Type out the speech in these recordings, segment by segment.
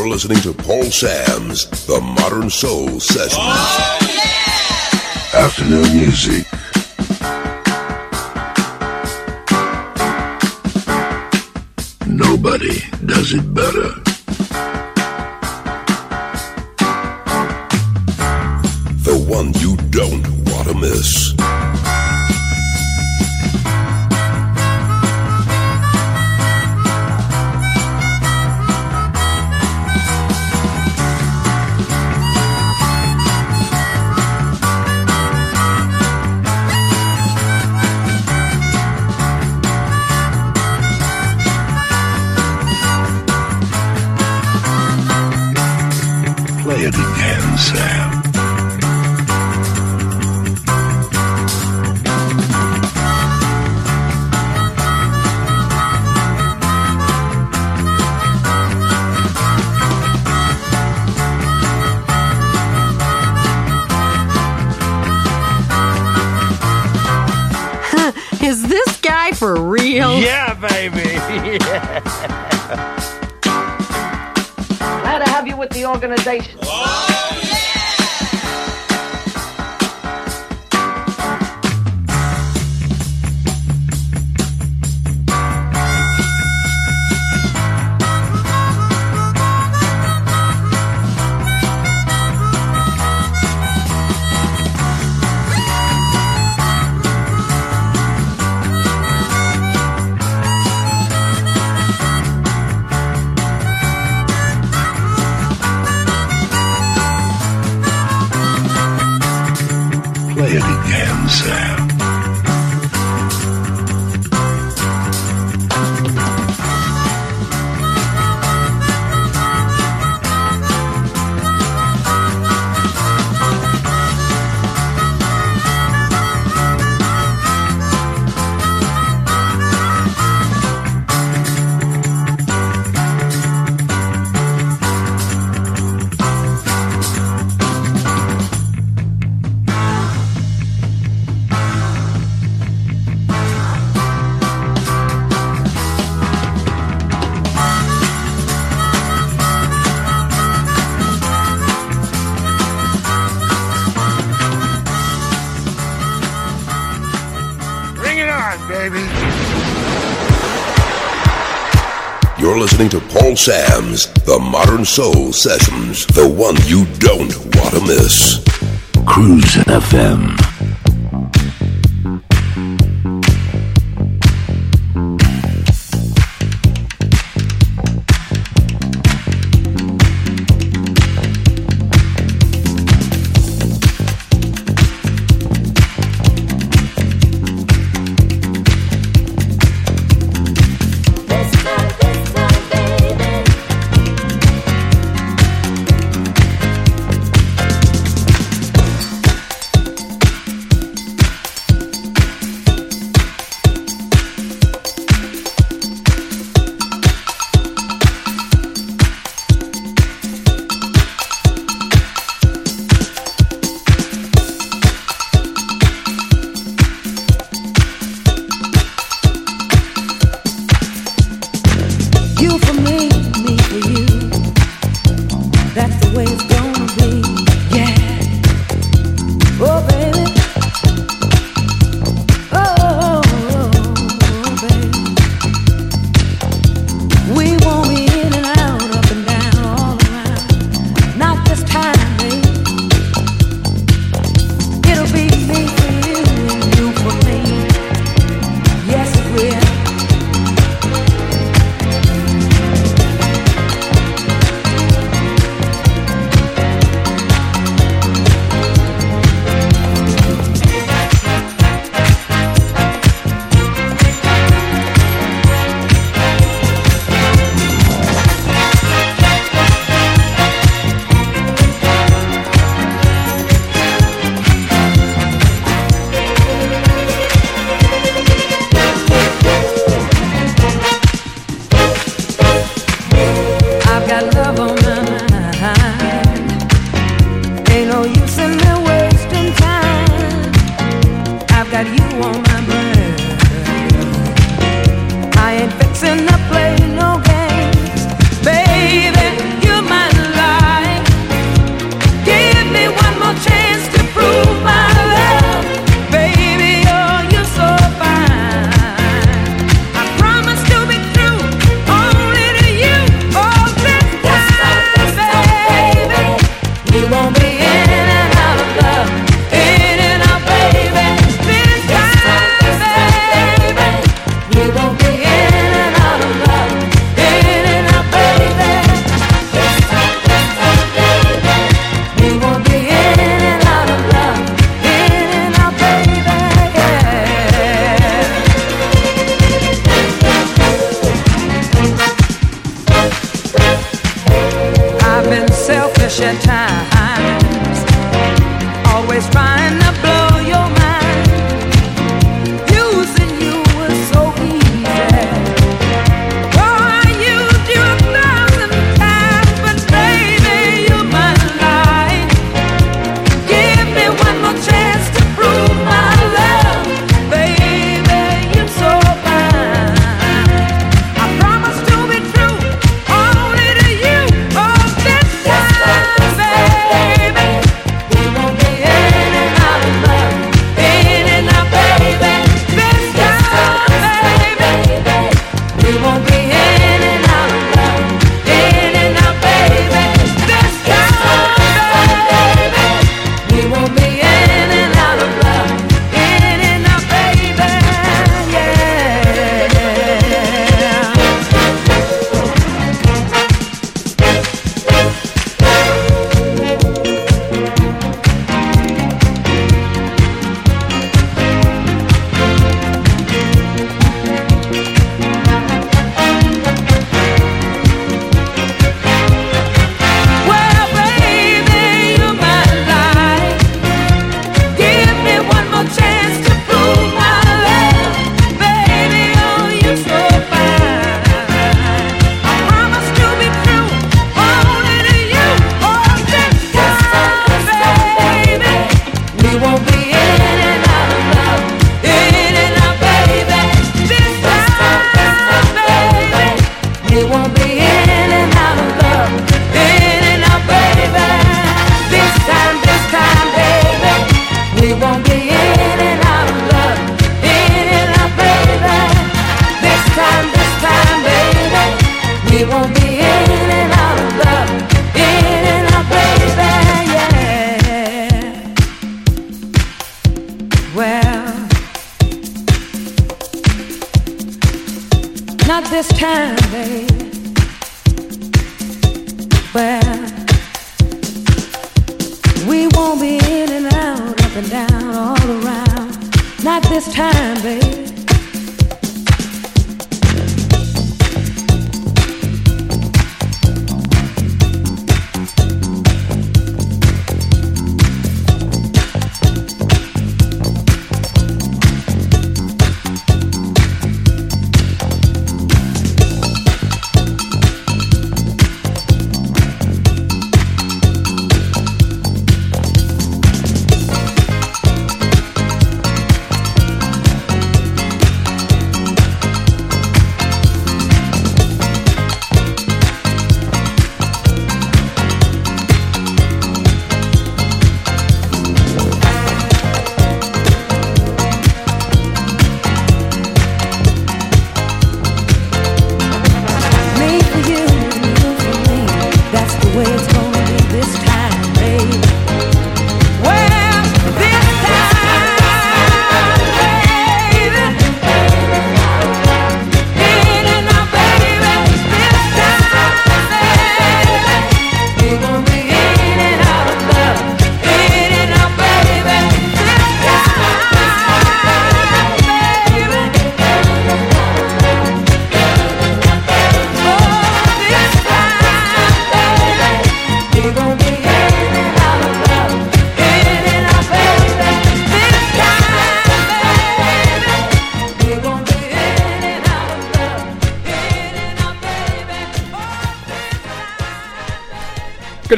You're listening to Paul Sams The Modern Soul Sessions. Oh, yeah! Afternoon music. Nobody does it better. The one you don't want to miss. organizations. Paul Sams The Modern Soul Sessions, the one you don't want to miss. Cruise FM.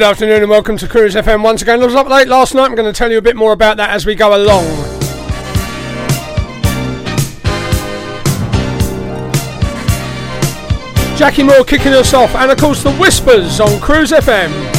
Good afternoon and welcome to Cruise FM once again. I was up late last night. I'm going to tell you a bit more about that as we go along. Jackie Moore kicking us off, and of course the Whispers on Cruise FM.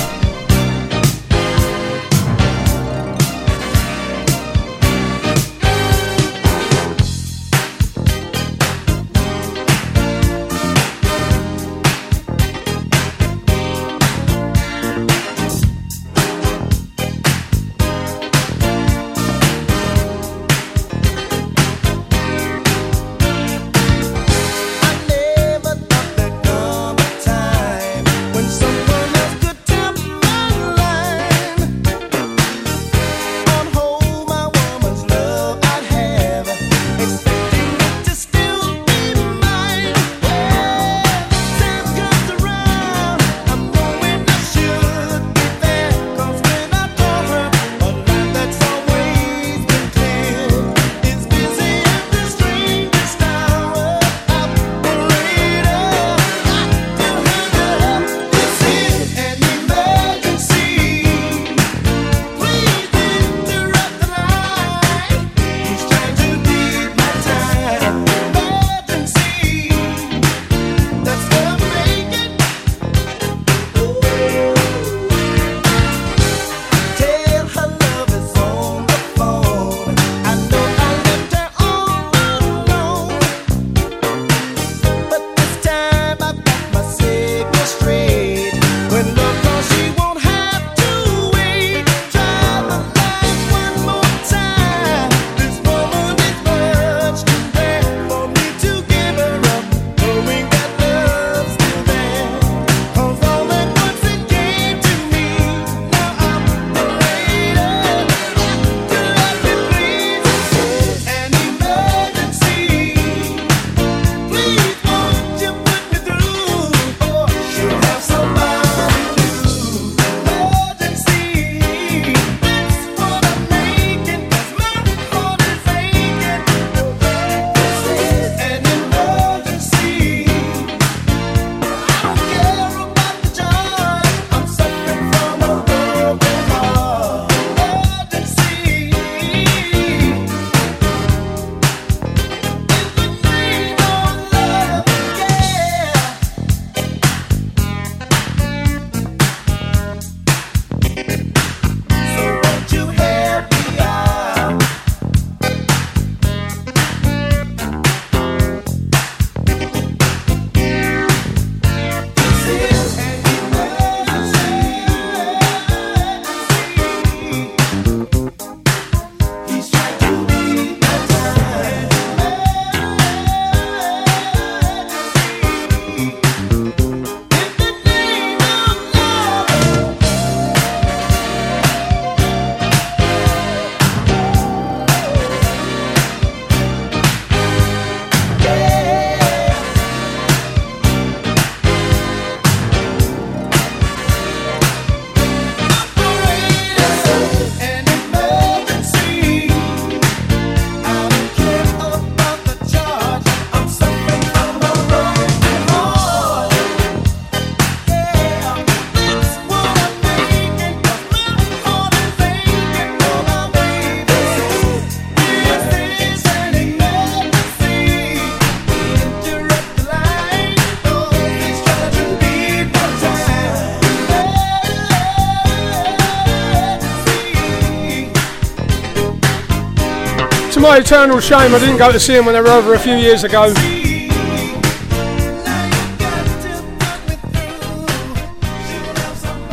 My eternal shame, I didn't go to see them when they were over a few years ago.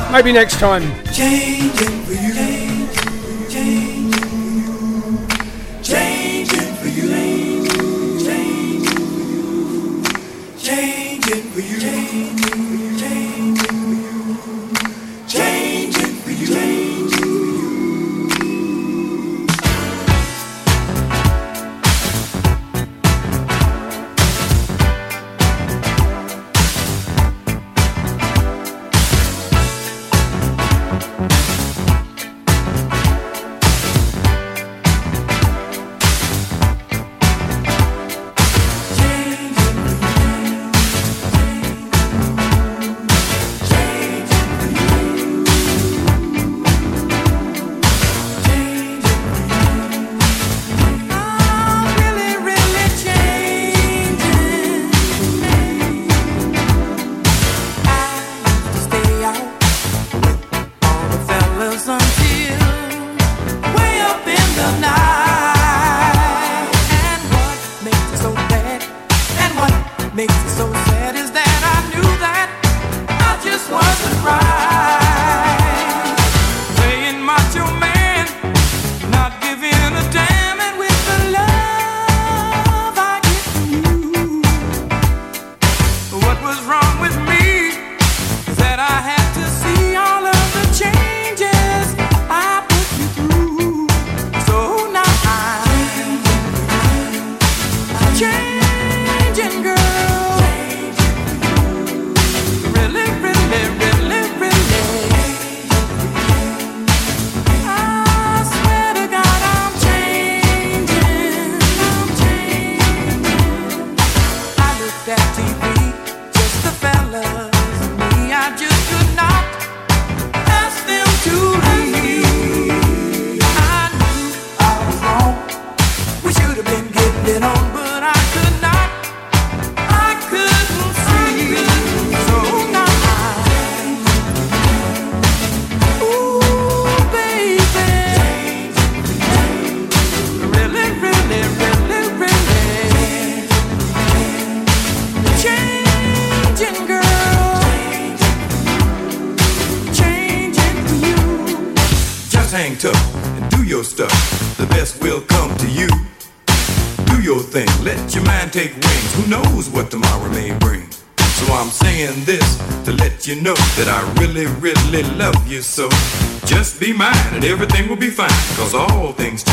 Maybe next time. So just be mine and everything will be fine. Cause all things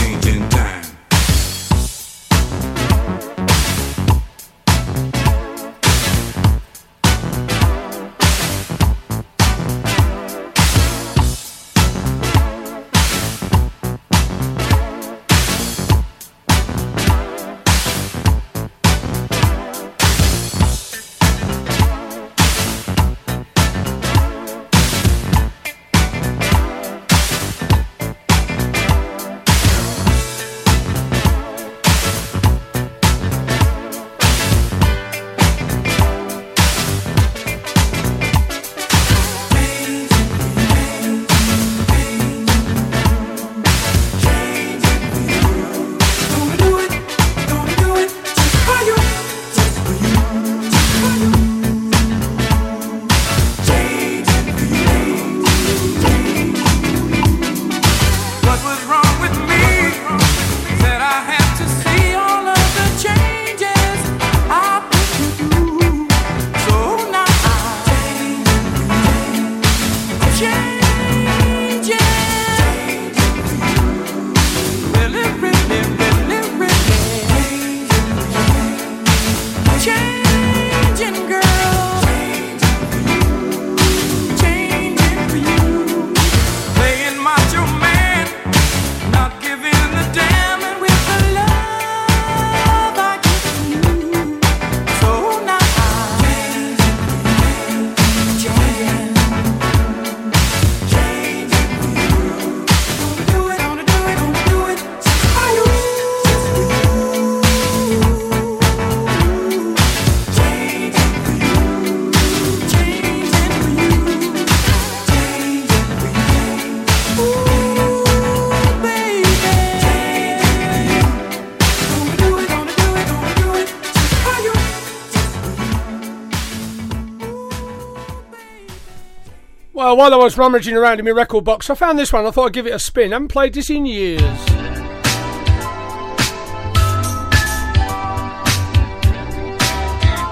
Uh, while I was rummaging around in my record box, I found this one. I thought I'd give it a spin. I haven't played this in years.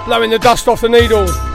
Blowing the dust off the needle.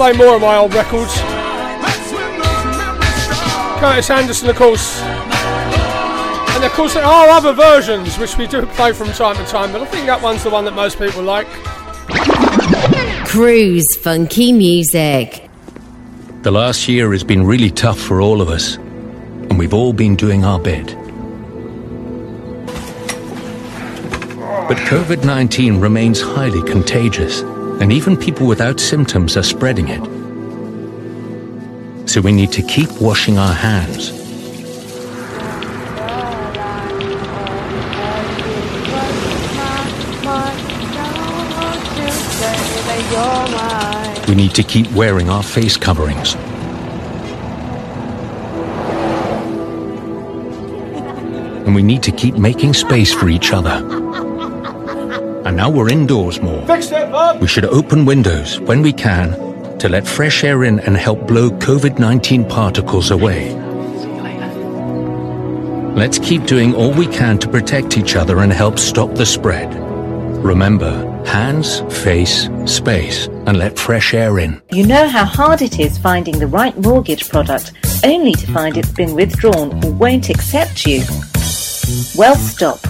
Play more of my old records. That's when those memories start. Curtis Anderson, of course. And of course, there are other versions which we do play from time to time, but I think that one's the one that most people like. Cruise funky music. The last year has been really tough for all of us, and we've all been doing our bit. But COVID 19 remains highly contagious, and even people without symptoms are spreading it. So we need to keep washing our hands. We need to keep wearing our face coverings. And we need to keep making space for each other. And now we're indoors more. We should open windows when we can to let fresh air in and help blow COVID 19 particles away. Let's keep doing all we can to protect each other and help stop the spread. Remember, hands, face, space, and let fresh air in. You know how hard it is finding the right mortgage product only to find it's been withdrawn or won't accept you? Well, stop.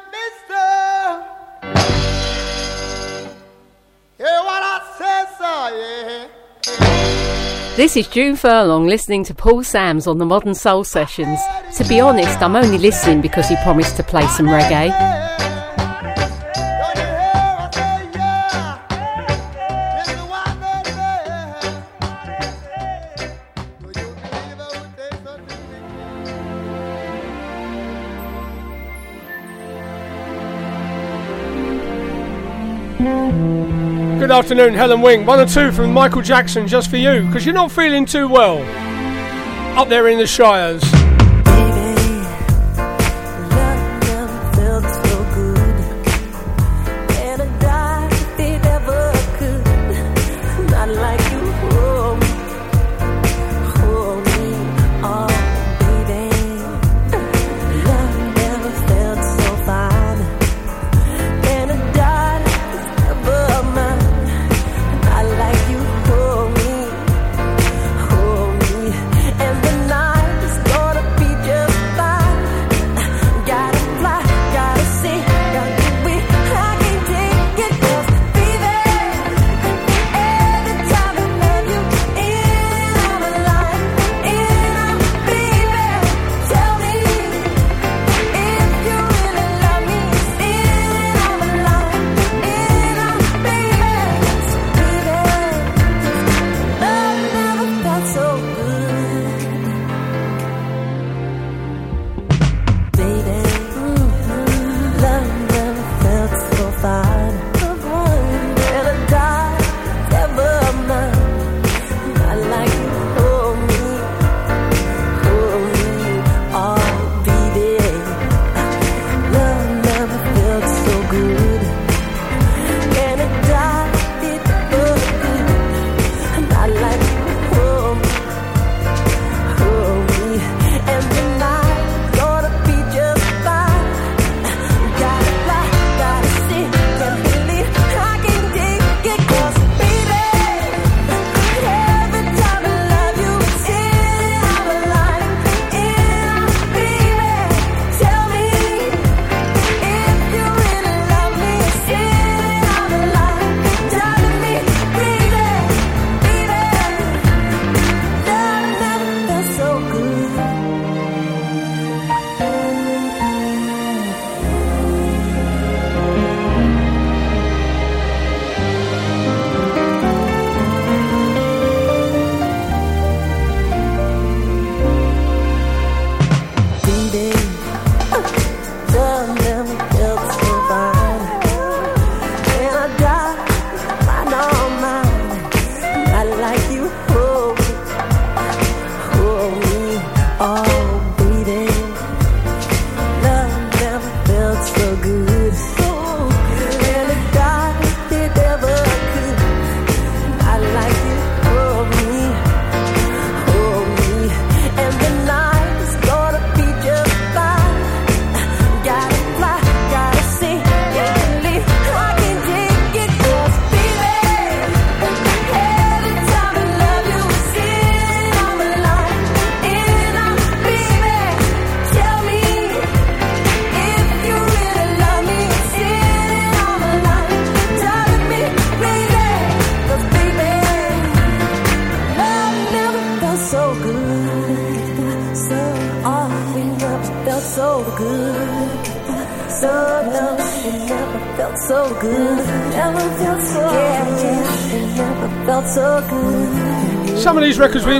This is June Furlong listening to Paul Sams on the Modern Soul Sessions. To be honest, I'm only listening because he promised to play some reggae. Good afternoon, Helen Wing. One or two from Michael Jackson just for you, because you're not feeling too well. Up there in the Shires.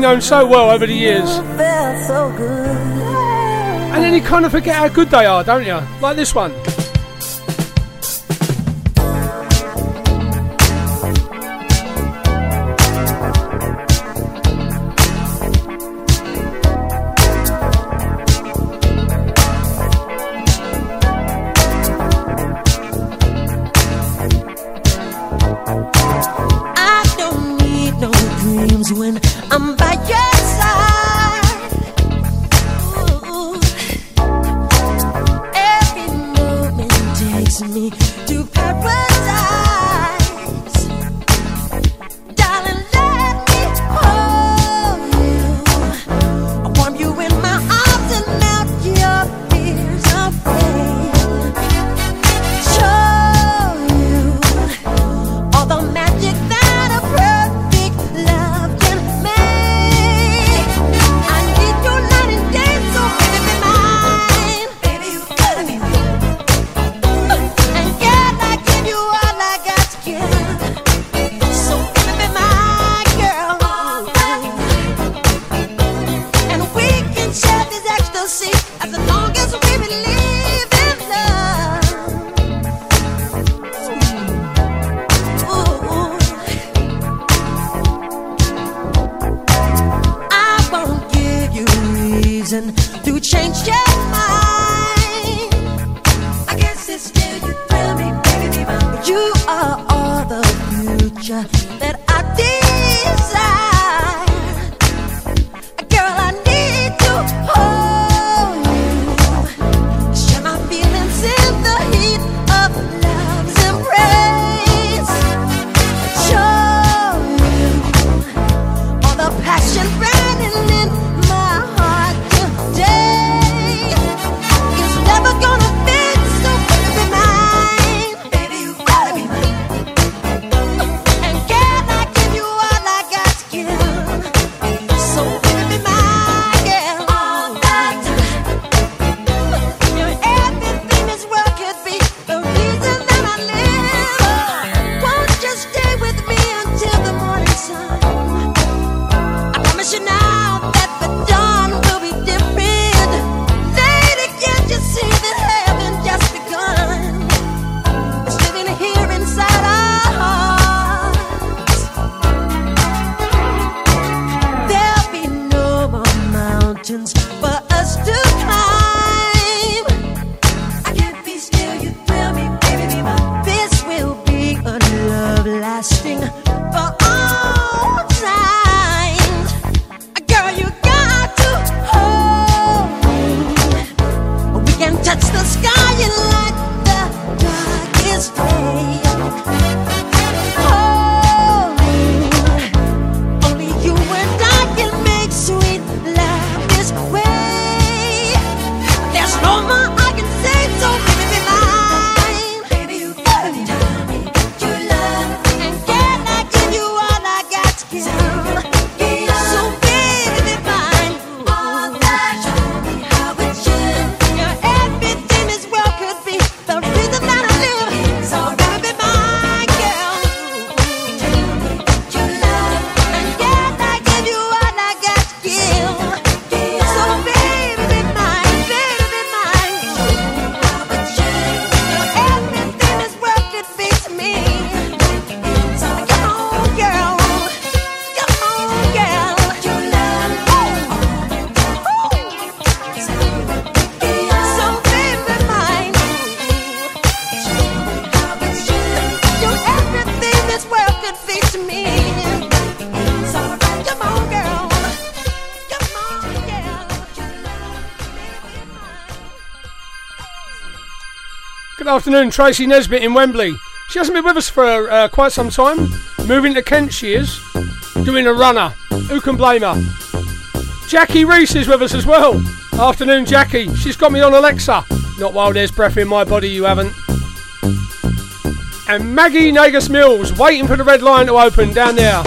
known so well over the years. And then you kind of forget how good they are, don't you? Like this one. afternoon, Tracy Nesbitt in Wembley. She hasn't been with us for uh, quite some time. Moving to Kent, she is. Doing a runner. Who can blame her? Jackie Reese is with us as well. Afternoon, Jackie. She's got me on Alexa. Not while there's breath in my body, you haven't. And Maggie Nagus Mills waiting for the red line to open down there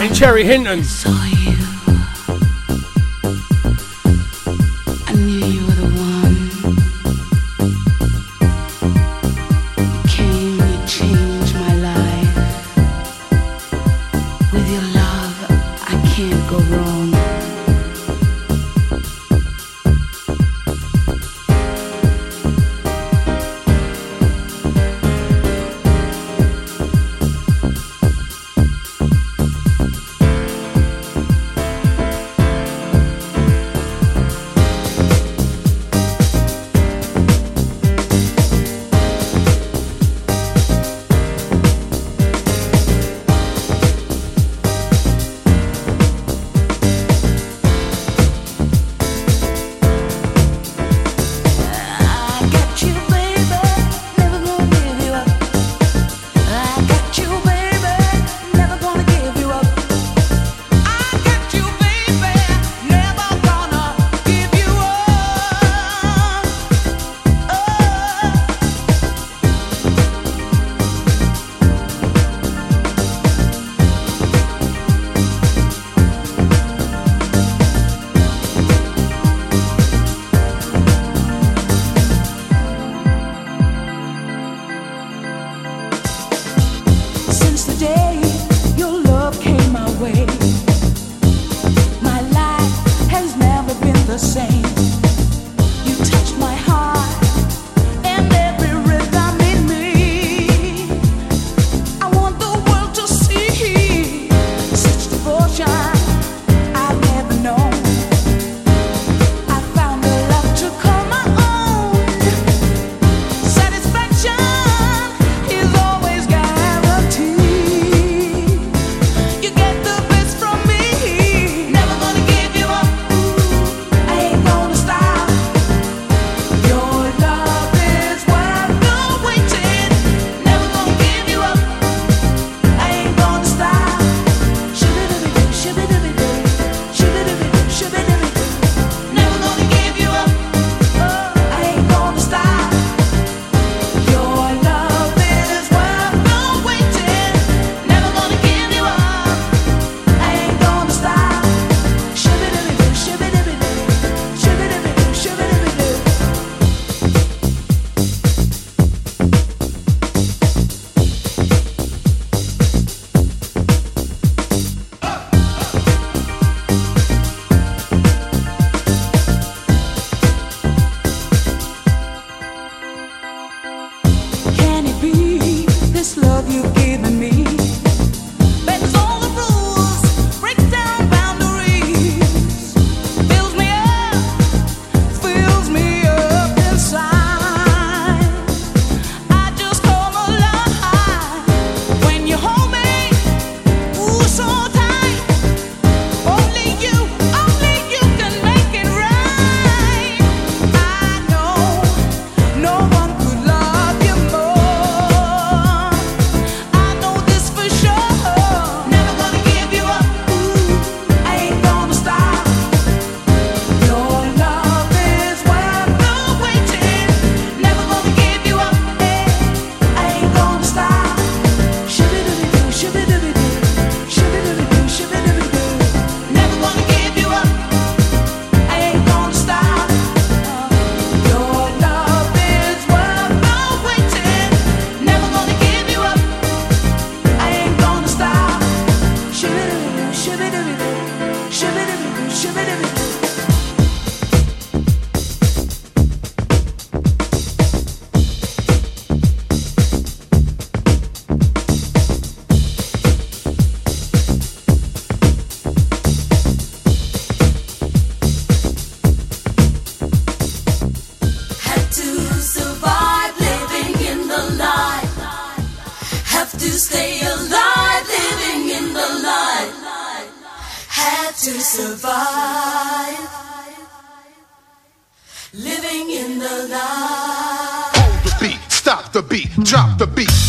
in Cherry Hinton. to survive. Living in the light. Hold the beat, stop the beat, drop the beat.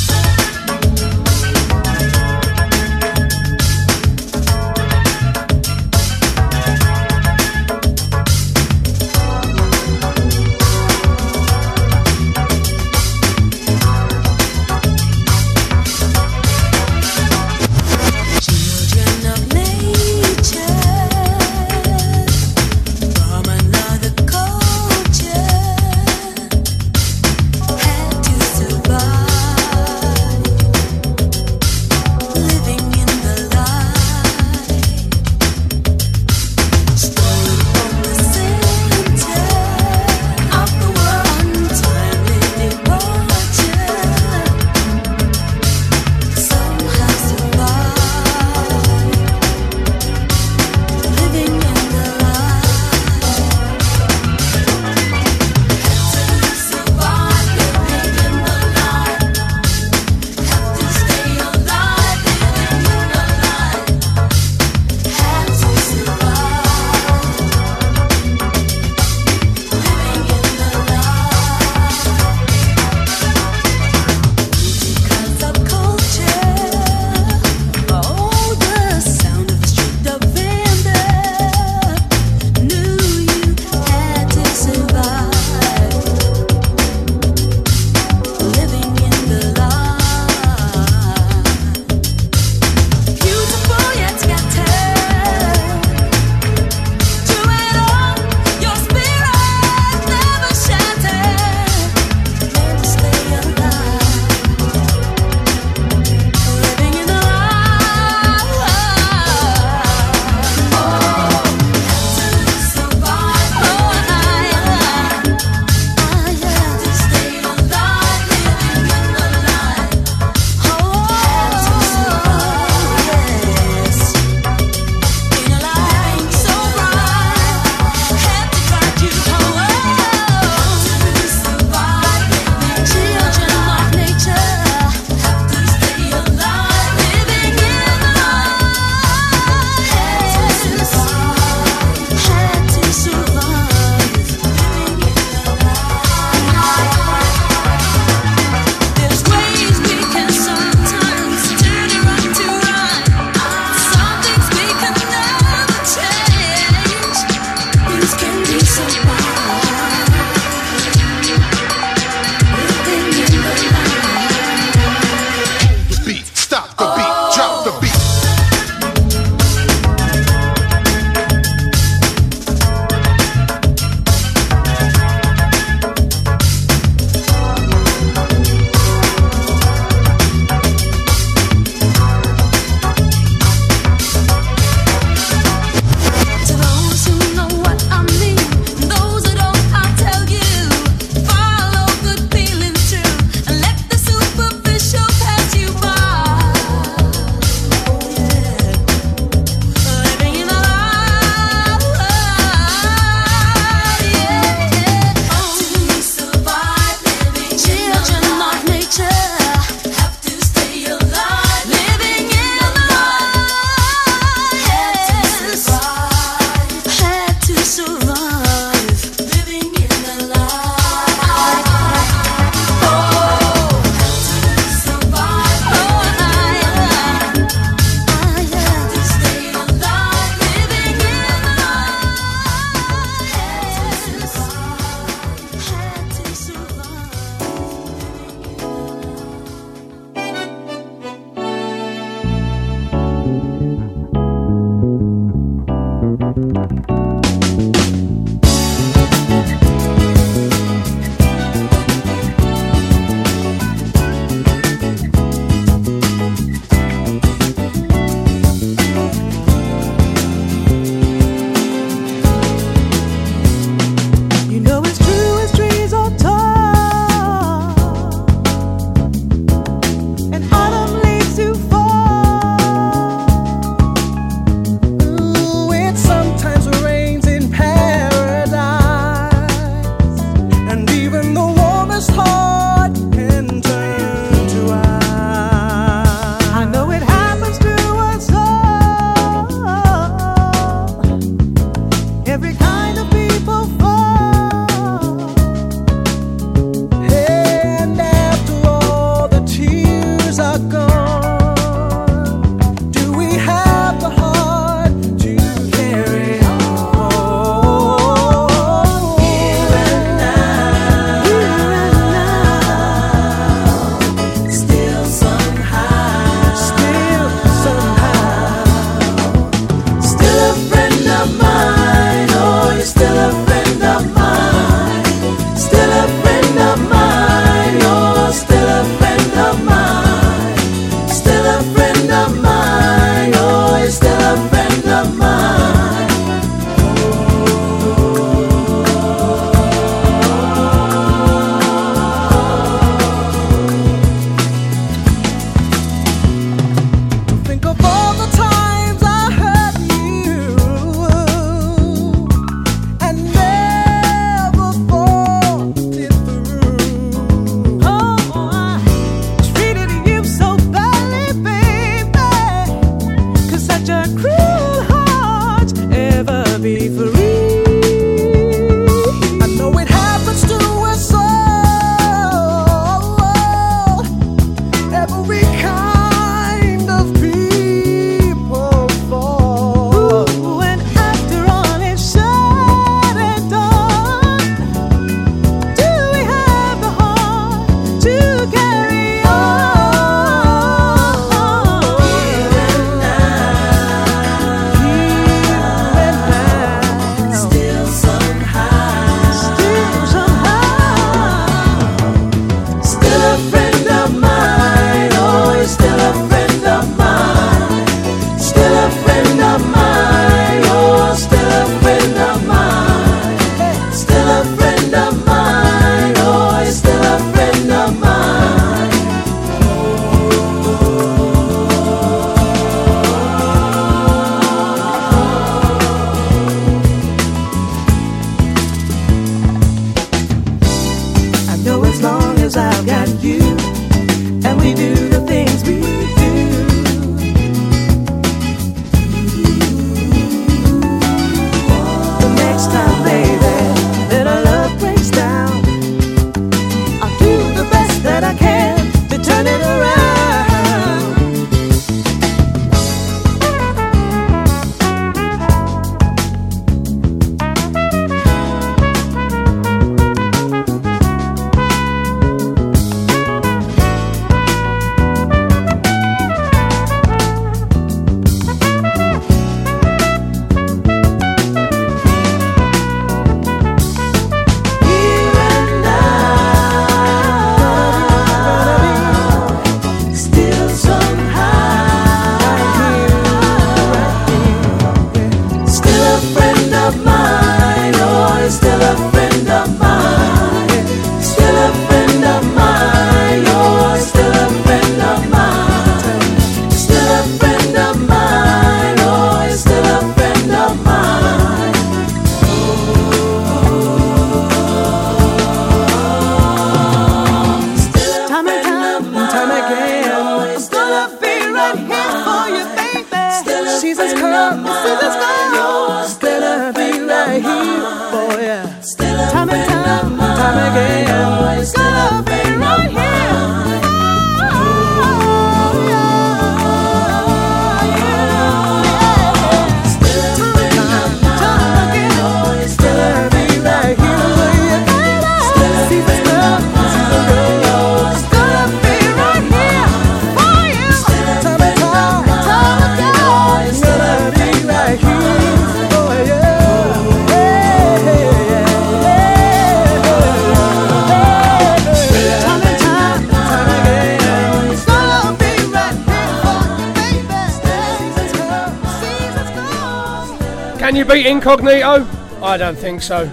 Think so.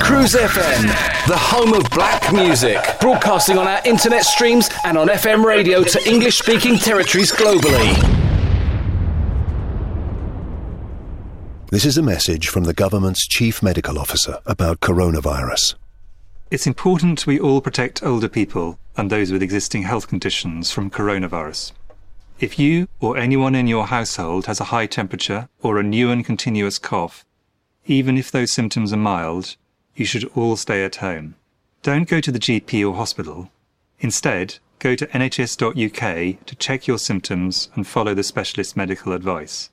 Cruise FM, the home of black music, broadcasting on our internet streams and on FM radio to English speaking territories globally. This is a message from the government's chief medical officer about coronavirus. It's important we all protect older people and those with existing health conditions from coronavirus. If you or anyone in your household has a high temperature or a new and continuous cough, even if those symptoms are mild, you should all stay at home. Don't go to the GP or hospital. Instead, go to nhs.uk to check your symptoms and follow the specialist medical advice.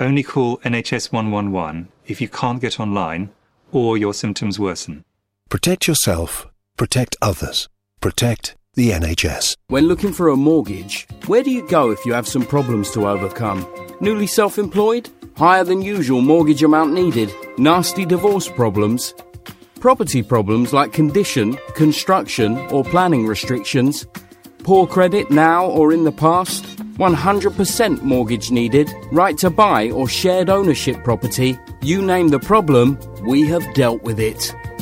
Only call NHS 111 if you can't get online or your symptoms worsen. Protect yourself, protect others, protect the NHS. When looking for a mortgage, where do you go if you have some problems to overcome? Newly self employed? Higher than usual mortgage amount needed? Nasty divorce problems? Property problems like condition, construction, or planning restrictions? Poor credit now or in the past? 100% mortgage needed? Right to buy or shared ownership property? You name the problem, we have dealt with it.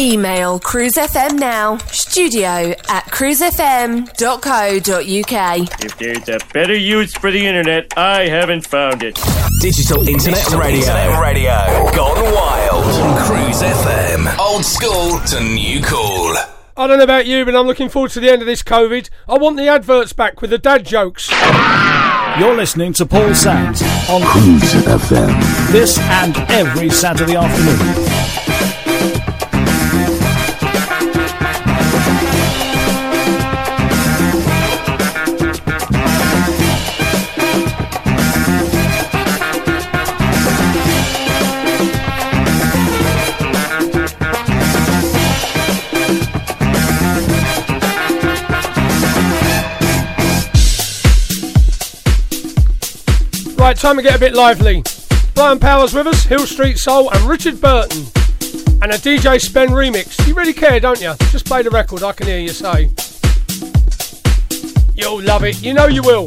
Email cruisefm now, studio at cruisefm.co.uk. If there's a better use for the internet, I haven't found it. Digital Internet Radio. Internet radio. Gone wild. On Cruise FM. Old school to new cool. I don't know about you, but I'm looking forward to the end of this COVID. I want the adverts back with the dad jokes. You're listening to Paul Sams on Cruise FM. this and every Saturday afternoon. Right, time to get a bit lively. Brian Power's with us, Hill Street Soul, and Richard Burton. And a DJ Spen remix. You really care, don't you? Just play the record, I can hear you say. You'll love it, you know you will.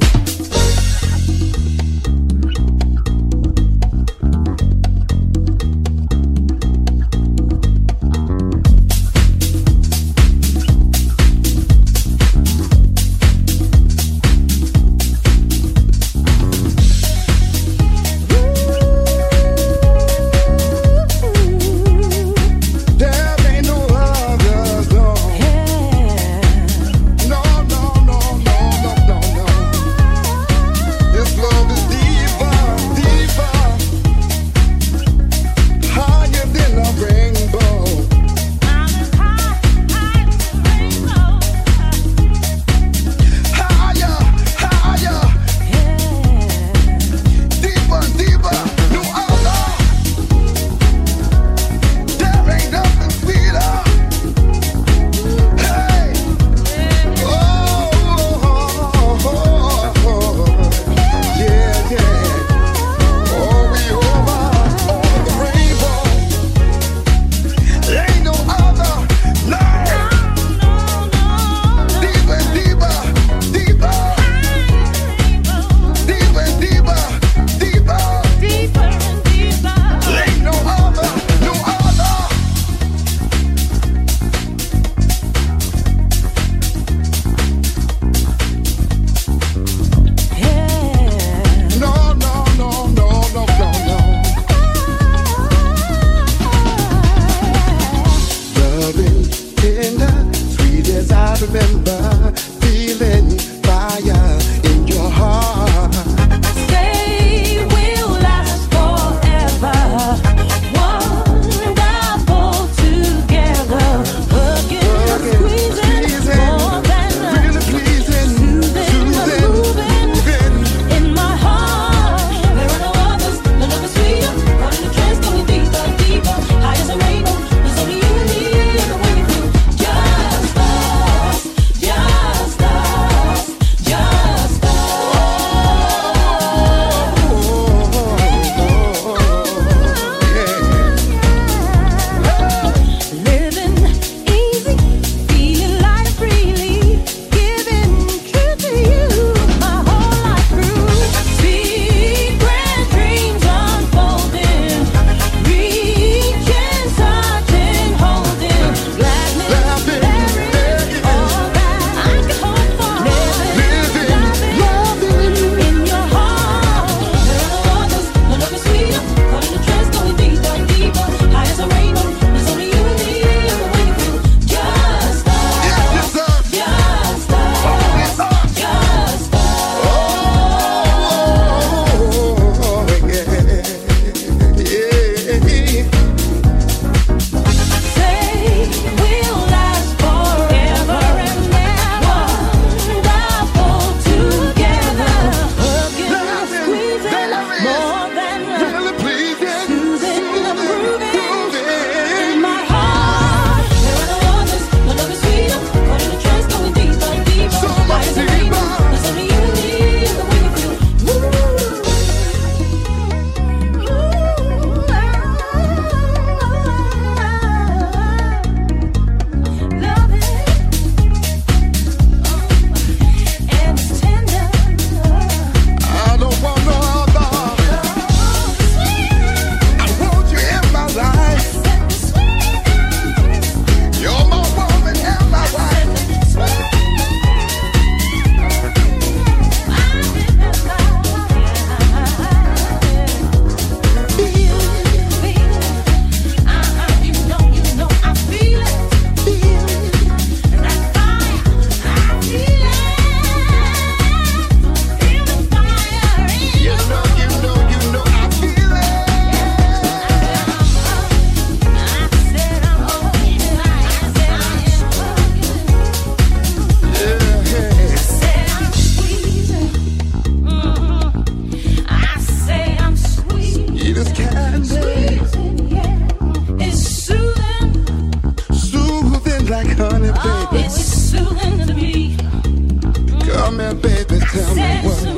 Tell me what?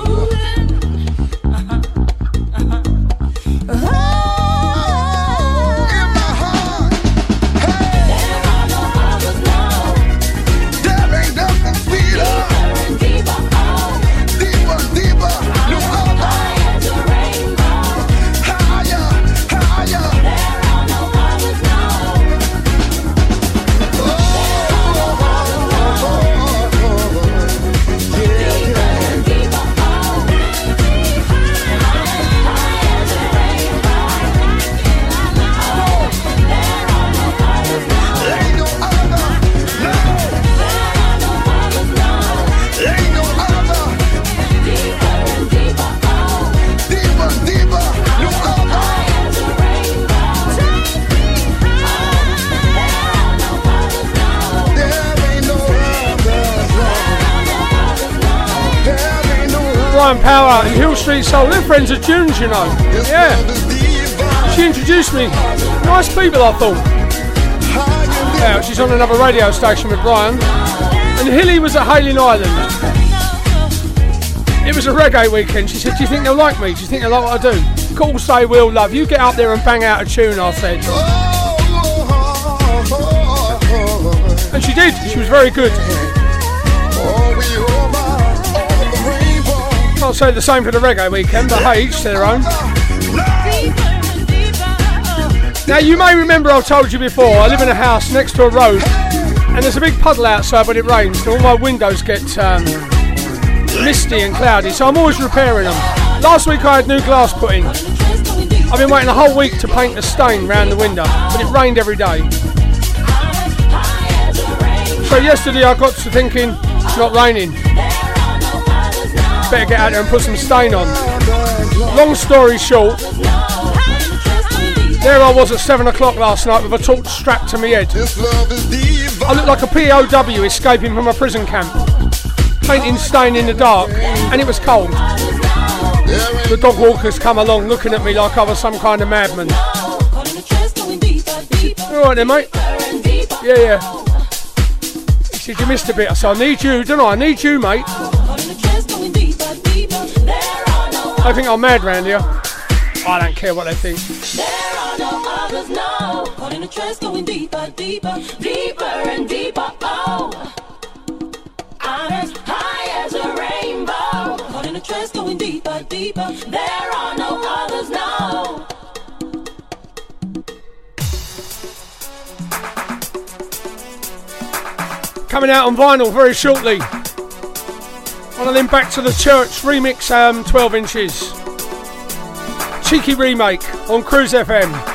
June's, you know. Yeah. She introduced me. Nice people, I thought. Yeah, she's on another radio station with Brian. And Hilly was at Hayling Island. It was a reggae weekend. She said, Do you think they'll like me? Do you think they'll like what I do? Of course they will, love. You get up there and bang out a tune, I said. And she did. She was very good. Can't say the same for the reggae weekend, but each to their own. Now, you may remember I've told you before, I live in a house next to a road, and there's a big puddle outside when it rains, and all my windows get um, misty and cloudy, so I'm always repairing them. Last week I had new glass put in. I've been waiting a whole week to paint the stain round the window, but it rained every day. So yesterday I got to thinking, it's not raining. Better get out there and put some stain on. Long story short, there I was at 7 o'clock last night with a torch strapped to my head. I looked like a POW escaping from a prison camp. Painting stain in the dark, and it was cold. The dog walkers come along looking at me like I was some kind of madman. Alright then, mate. Yeah, yeah. He said, You missed a bit. I said, I need you, don't I? I need you, mate. I think I'm mad round here. I don't care what they think. others know. Caught in a trance going deeper, deeper, deeper and deeper. Oh, I'm as high as a rainbow. Caught in a trance going deeper, deeper. There are no others, no. Coming out on vinyl very shortly. Of them Back to the Church remix um, 12 inches. Cheeky remake on Cruise FM.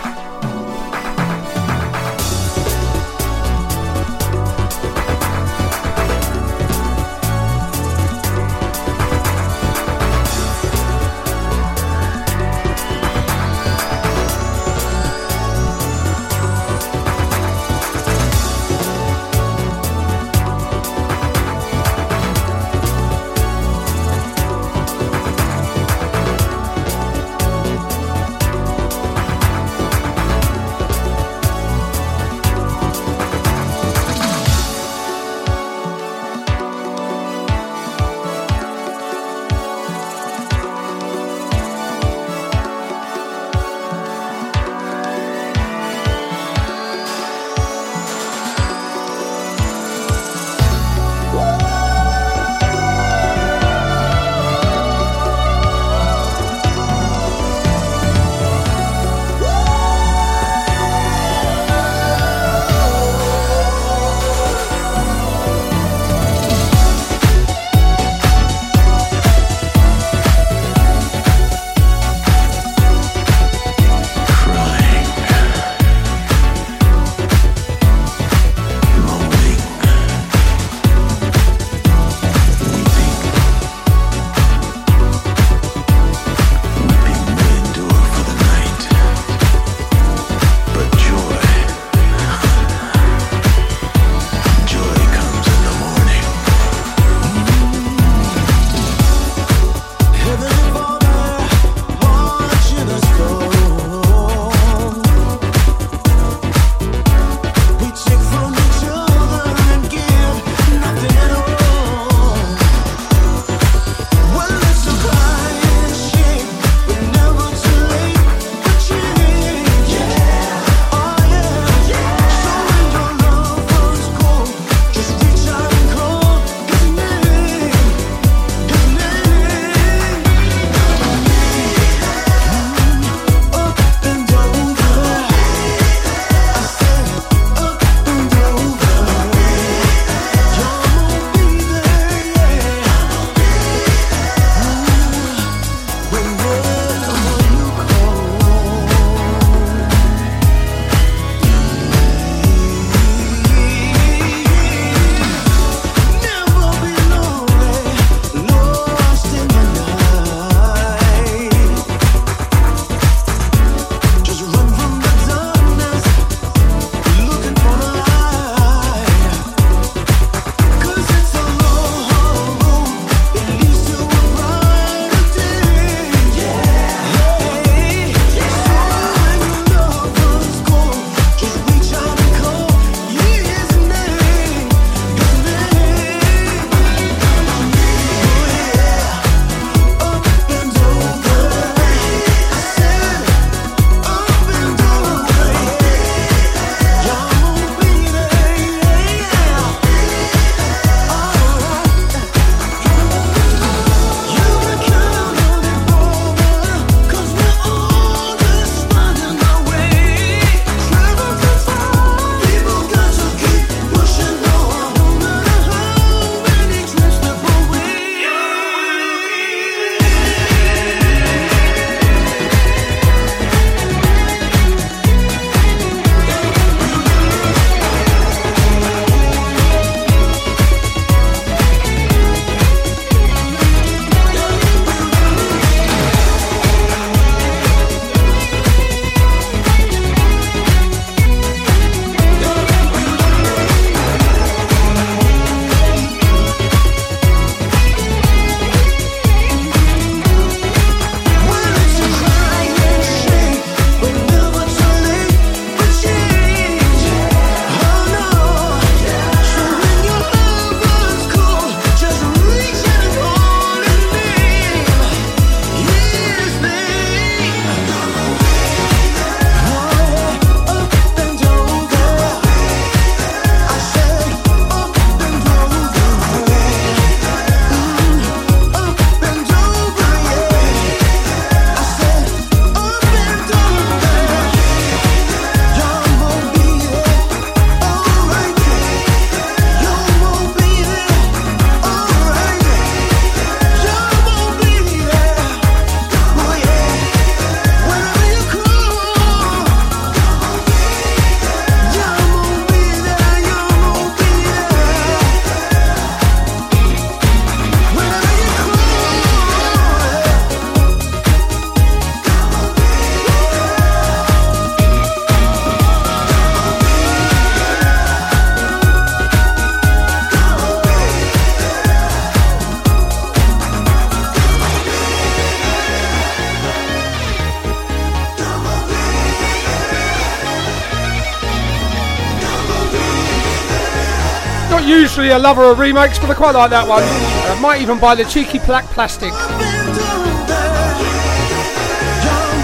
A lover of remakes, but I quite like that one. I might even buy the cheeky black plastic.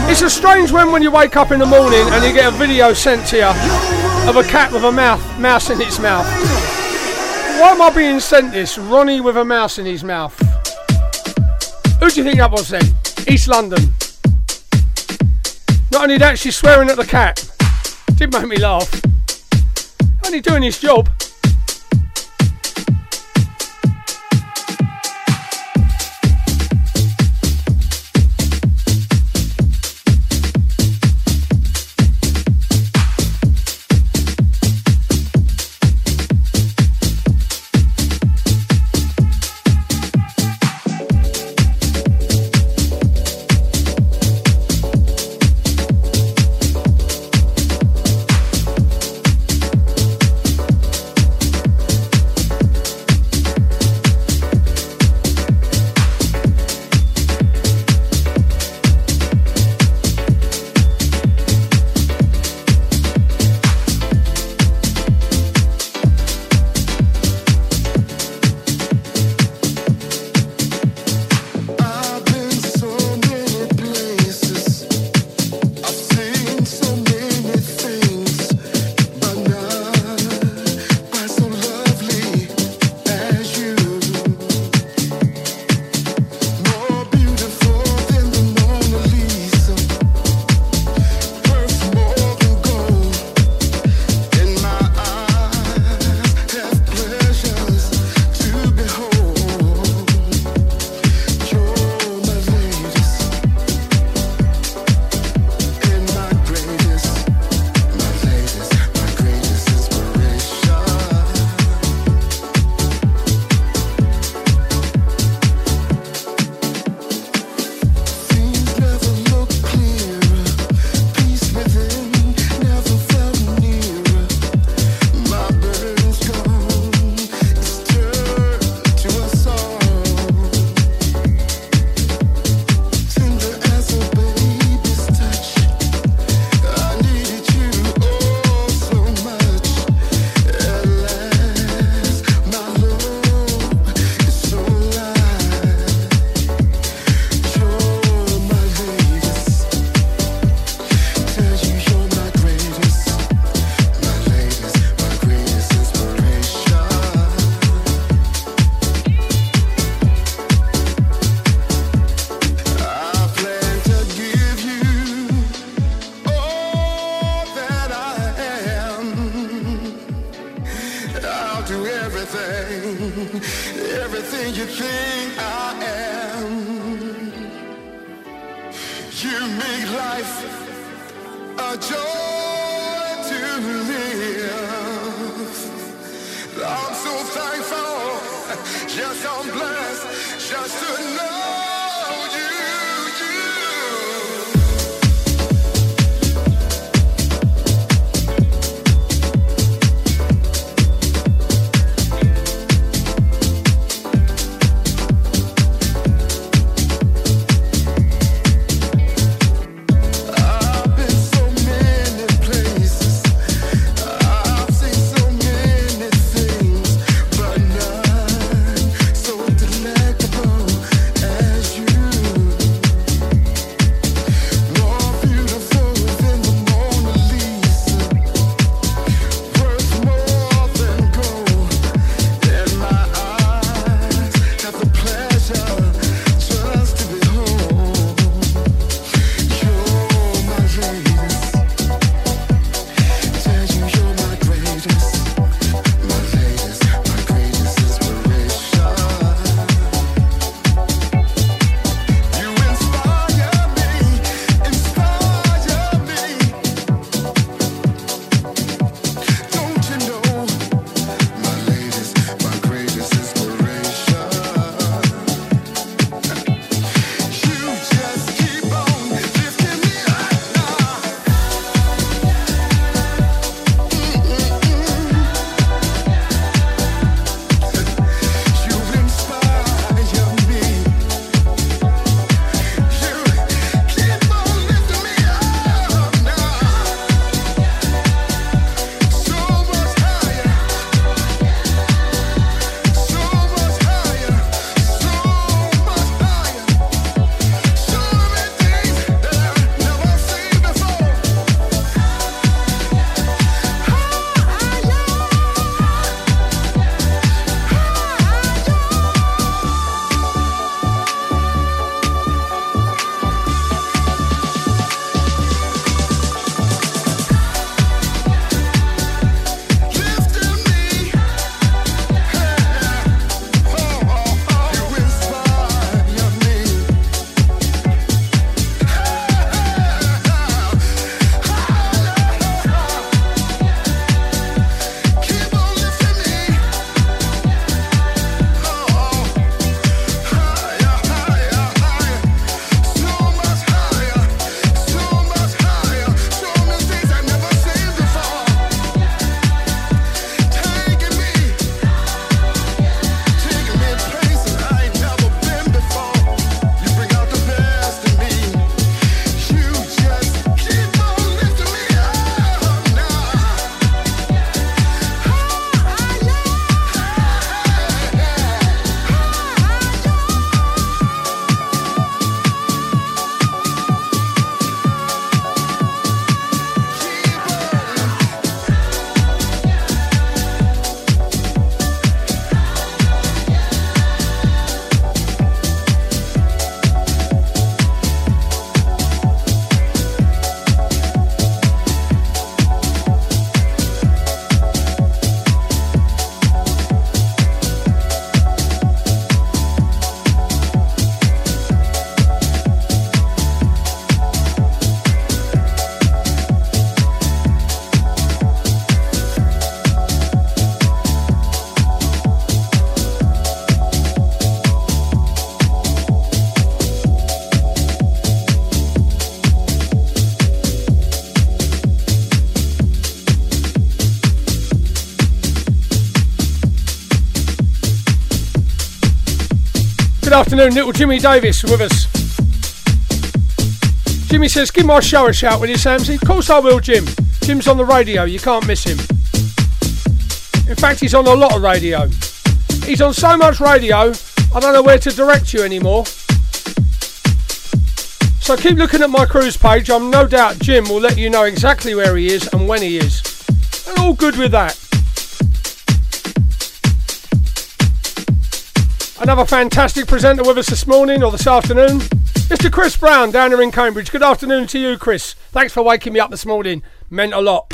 It's a strange one when you wake up in the morning and you get a video sent to you of a cat with a mouth, mouse in its mouth. Why am I being sent this? Ronnie with a mouse in his mouth. Who do you think that was then? East London. Not only that, she's swearing at the cat. Did make me laugh. Only doing his job. Afternoon, little Jimmy Davis with us. Jimmy says, give my show a shout, will you, Samsy? Of course I will, Jim. Jim's on the radio, you can't miss him. In fact, he's on a lot of radio. He's on so much radio, I don't know where to direct you anymore. So keep looking at my cruise page. I'm no doubt Jim will let you know exactly where he is and when he is. And all good with that. Another fantastic presenter with us this morning or this afternoon. Mr. Chris Brown down here in Cambridge. Good afternoon to you, Chris. Thanks for waking me up this morning. Meant a lot.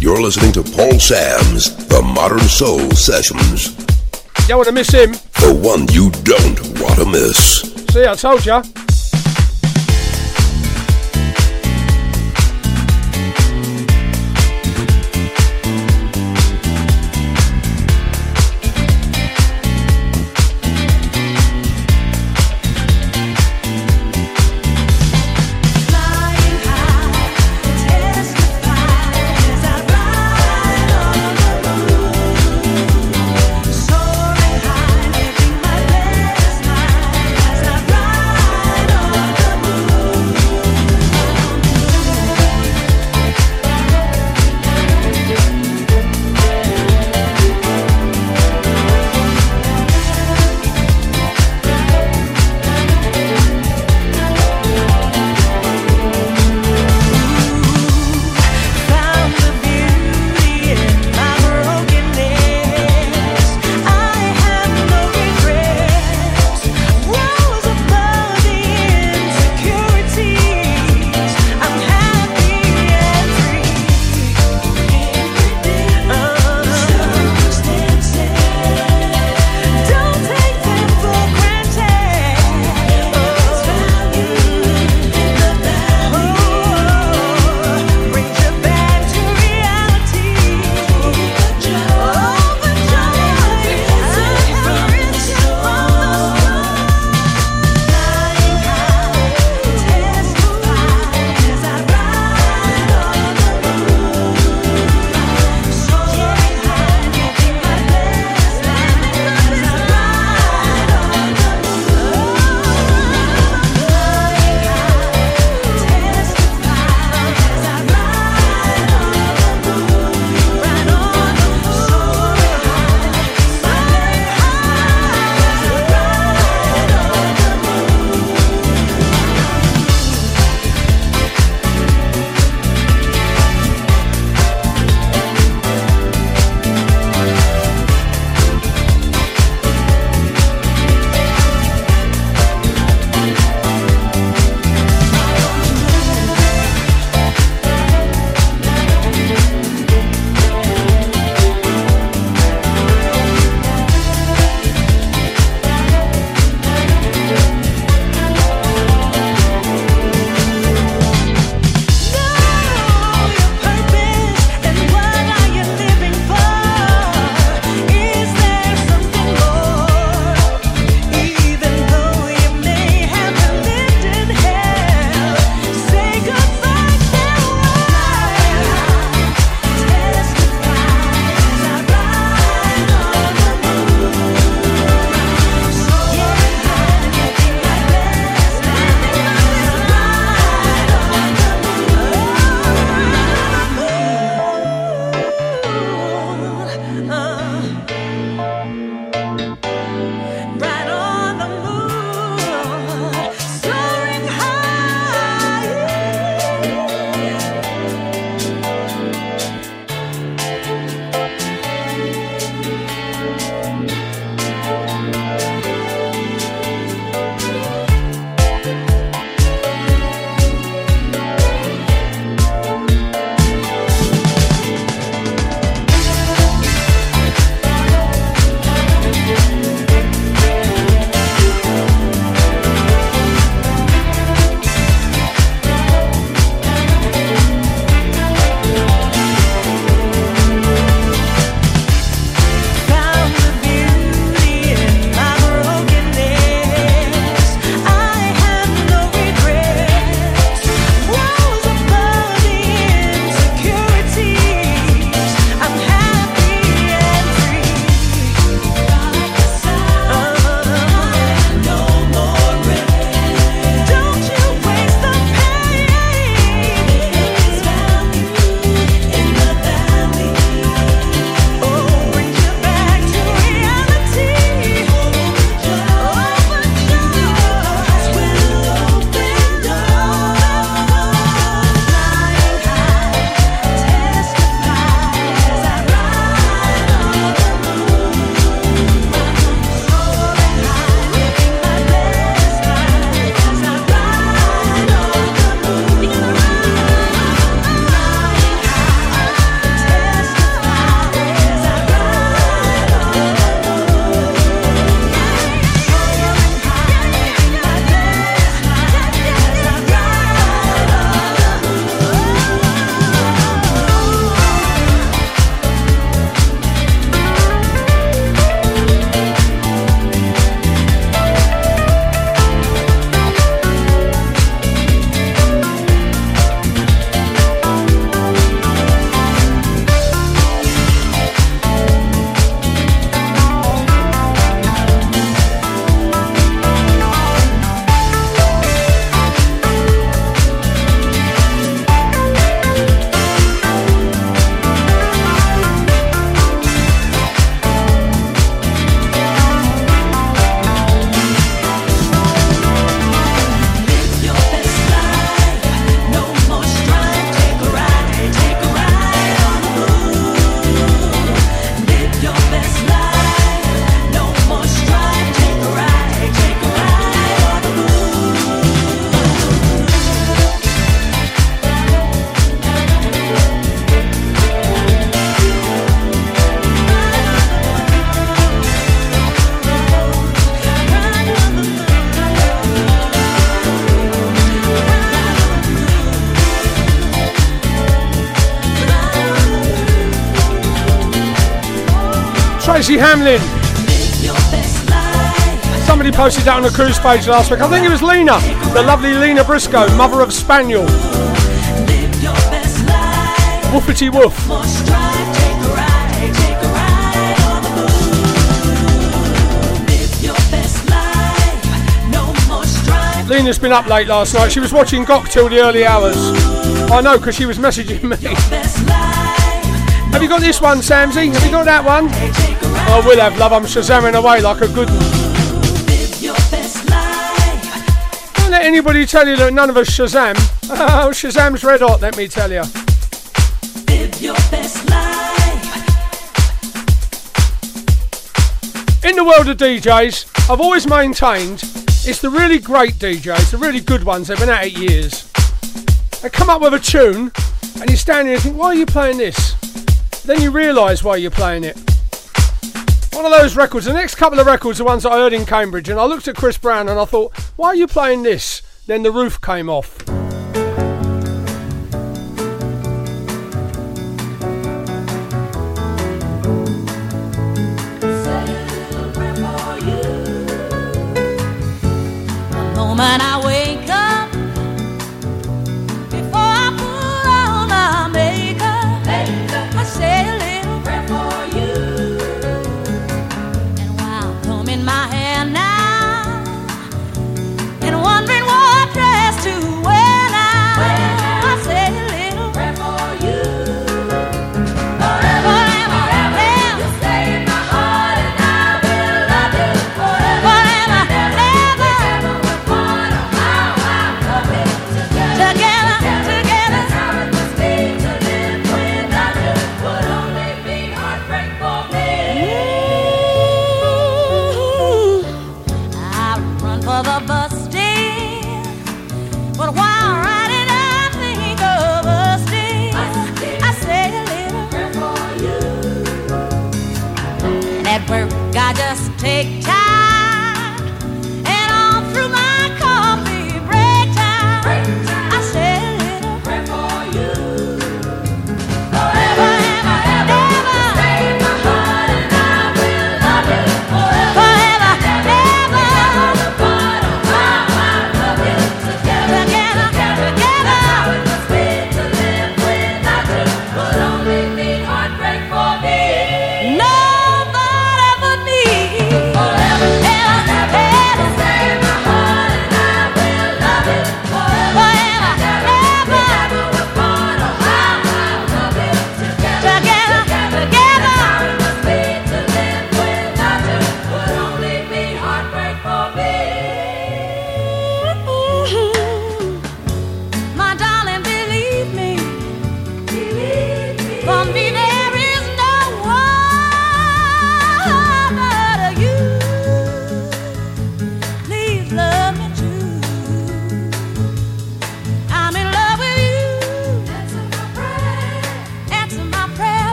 You're listening to Paul Sams The Modern Soul Sessions. You want to miss him? The one you don't want to miss. See, I told ya. Somebody posted that on the cruise page last week. I think it was Lena, the lovely Lena Briscoe, mother of Spaniel. Woofity woof. Lena's been up late last night. She was watching Gok till the early hours. I know, because she was messaging me. Have you got this one, Samsy? Have you got that one? I will have, love. I'm shazamming away like a good one. Let anybody tell you that none of us Shazam. Oh, Shazam's red hot, let me tell you. In the world of DJs, I've always maintained it's the really great DJs, the really good ones, they've been out eight years. They come up with a tune, and you stand there and think, why are you playing this? Then you realise why you're playing it. One of those records, the next couple of records, the ones that I heard in Cambridge, and I looked at Chris Brown and I thought, why are you playing this? Then the roof came off. moment I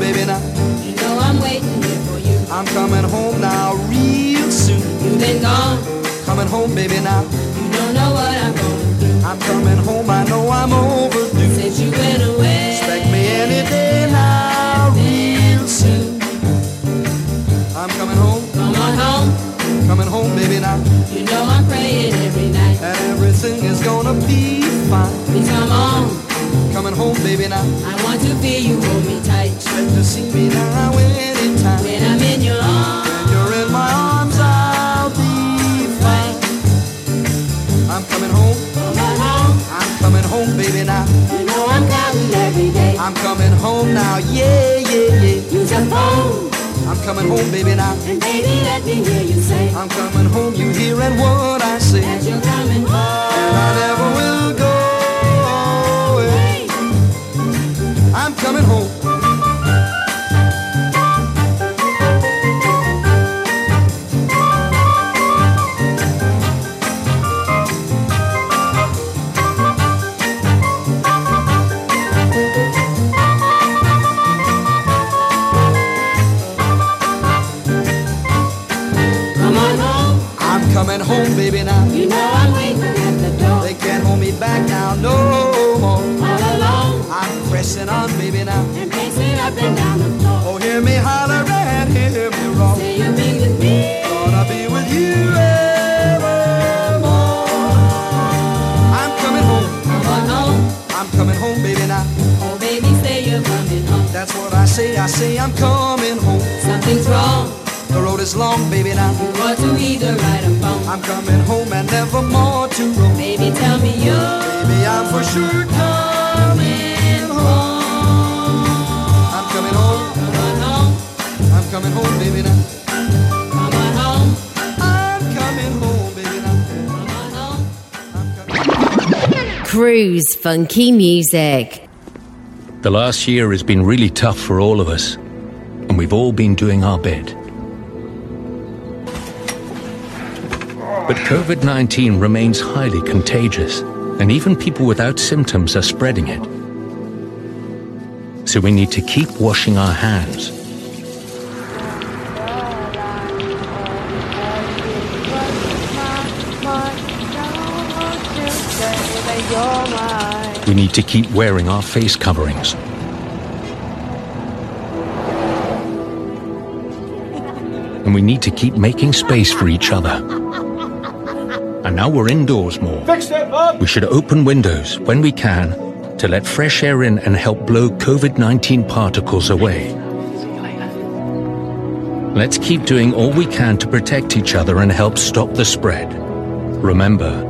baby, now. You know I'm waiting here for you. I'm coming home now, real soon. You've been gone. Coming home, baby, now. You don't know what I'm going through. I'm coming home, I know I'm overdue. Since you went away. Expect me any day now, real soon. I'm coming home. Come on home. Coming home, baby, now. You know I'm praying every night. And everything is gonna be fine. Please come on. Coming home, baby, now. I want to feel you hold me tight. Expect to see me now anytime. When I'm in your arms. When you're in my arms, I'll be fine. I'm coming home. Come on home. I'm coming home, baby, now. You know I'm counting every day. I'm coming home now, yeah, yeah, yeah. Use your phone. I'm coming home, baby, now. And baby, let me hear you say. I'm coming home, you hearing what I say. That you're coming home. And I never will up and down the floor. Oh, hear me holler and hear me roar. Say you'll be with me. Gonna be with you evermore. I'm coming home. Come on home. I'm coming home, baby, now. Oh, baby, say you're coming home. That's what I say. I say I'm coming home. Something's wrong. The road is long, baby, now. You want to either right or wrong. I'm coming home and never more to roam. Baby, tell me you're. Baby, I'm for sure coming coming home, baby, now. Come on home. I'm coming home, baby, now. Come on home. Cruise funky music. The last year has been really tough for all of us, and we've all been doing our bit. But COVID 19 remains highly contagious, and even people without symptoms are spreading it. So we need to keep washing our hands. We need to keep wearing our face coverings. And we need to keep making space for each other. And now we're indoors more. Fixed it, Bob. We should open windows when we can to let fresh air in and help blow COVID 19 particles away. Let's keep doing all we can to protect each other and help stop the spread. Remember,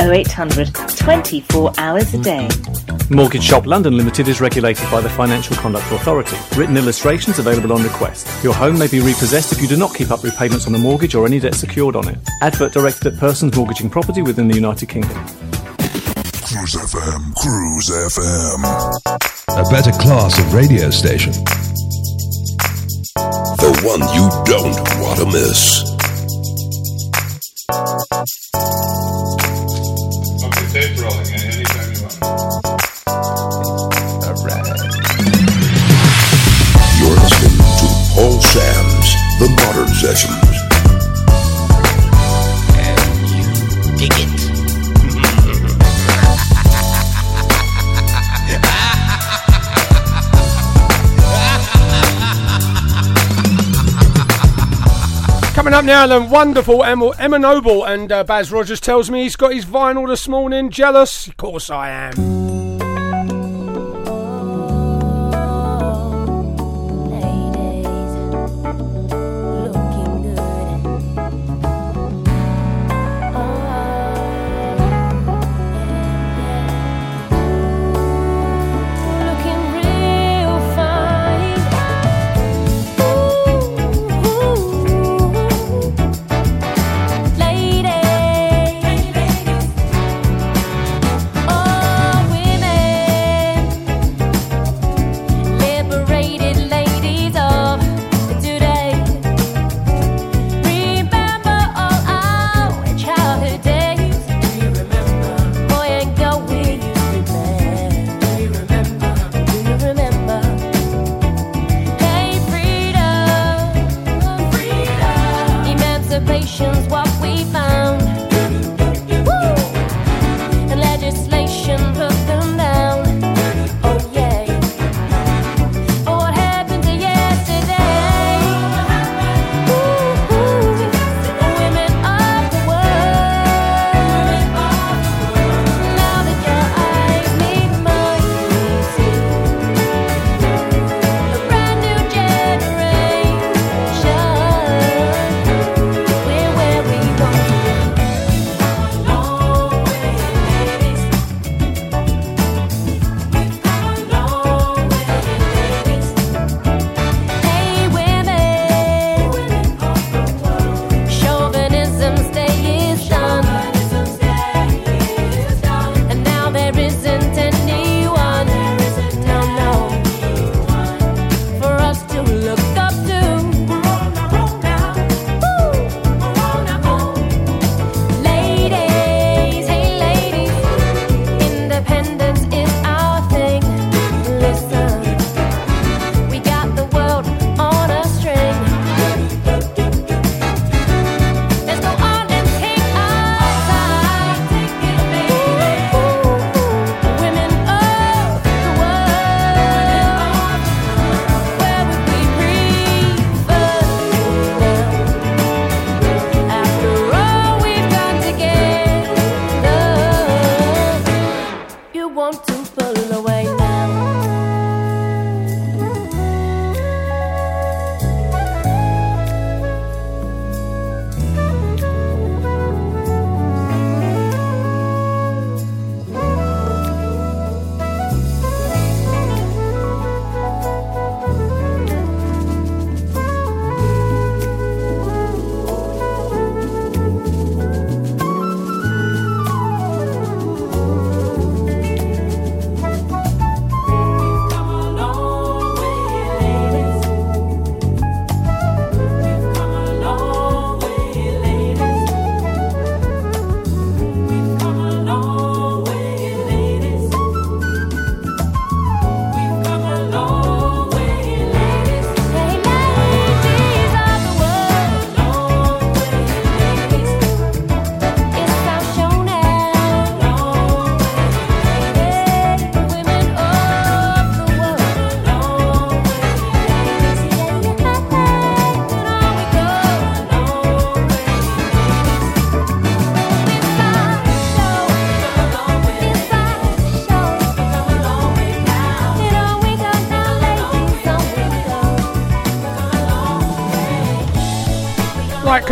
0800 24 hours a day. Mortgage Shop London Limited is regulated by the Financial Conduct Authority. Written illustrations available on request. Your home may be repossessed if you do not keep up repayments on a mortgage or any debt secured on it. Advert directed at persons mortgaging property within the United Kingdom. Cruise FM, Cruise FM. A better class of radio station. The one you don't want to miss. The it. Coming up now, then, wonderful Emma, Emma Noble and uh, Baz Rogers tells me he's got his vinyl this morning. Jealous? Of course I am.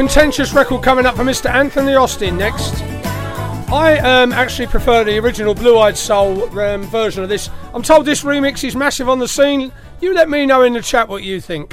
Contentious record coming up for Mr. Anthony Austin next. I um, actually prefer the original Blue Eyed Soul um, version of this. I'm told this remix is massive on the scene. You let me know in the chat what you think.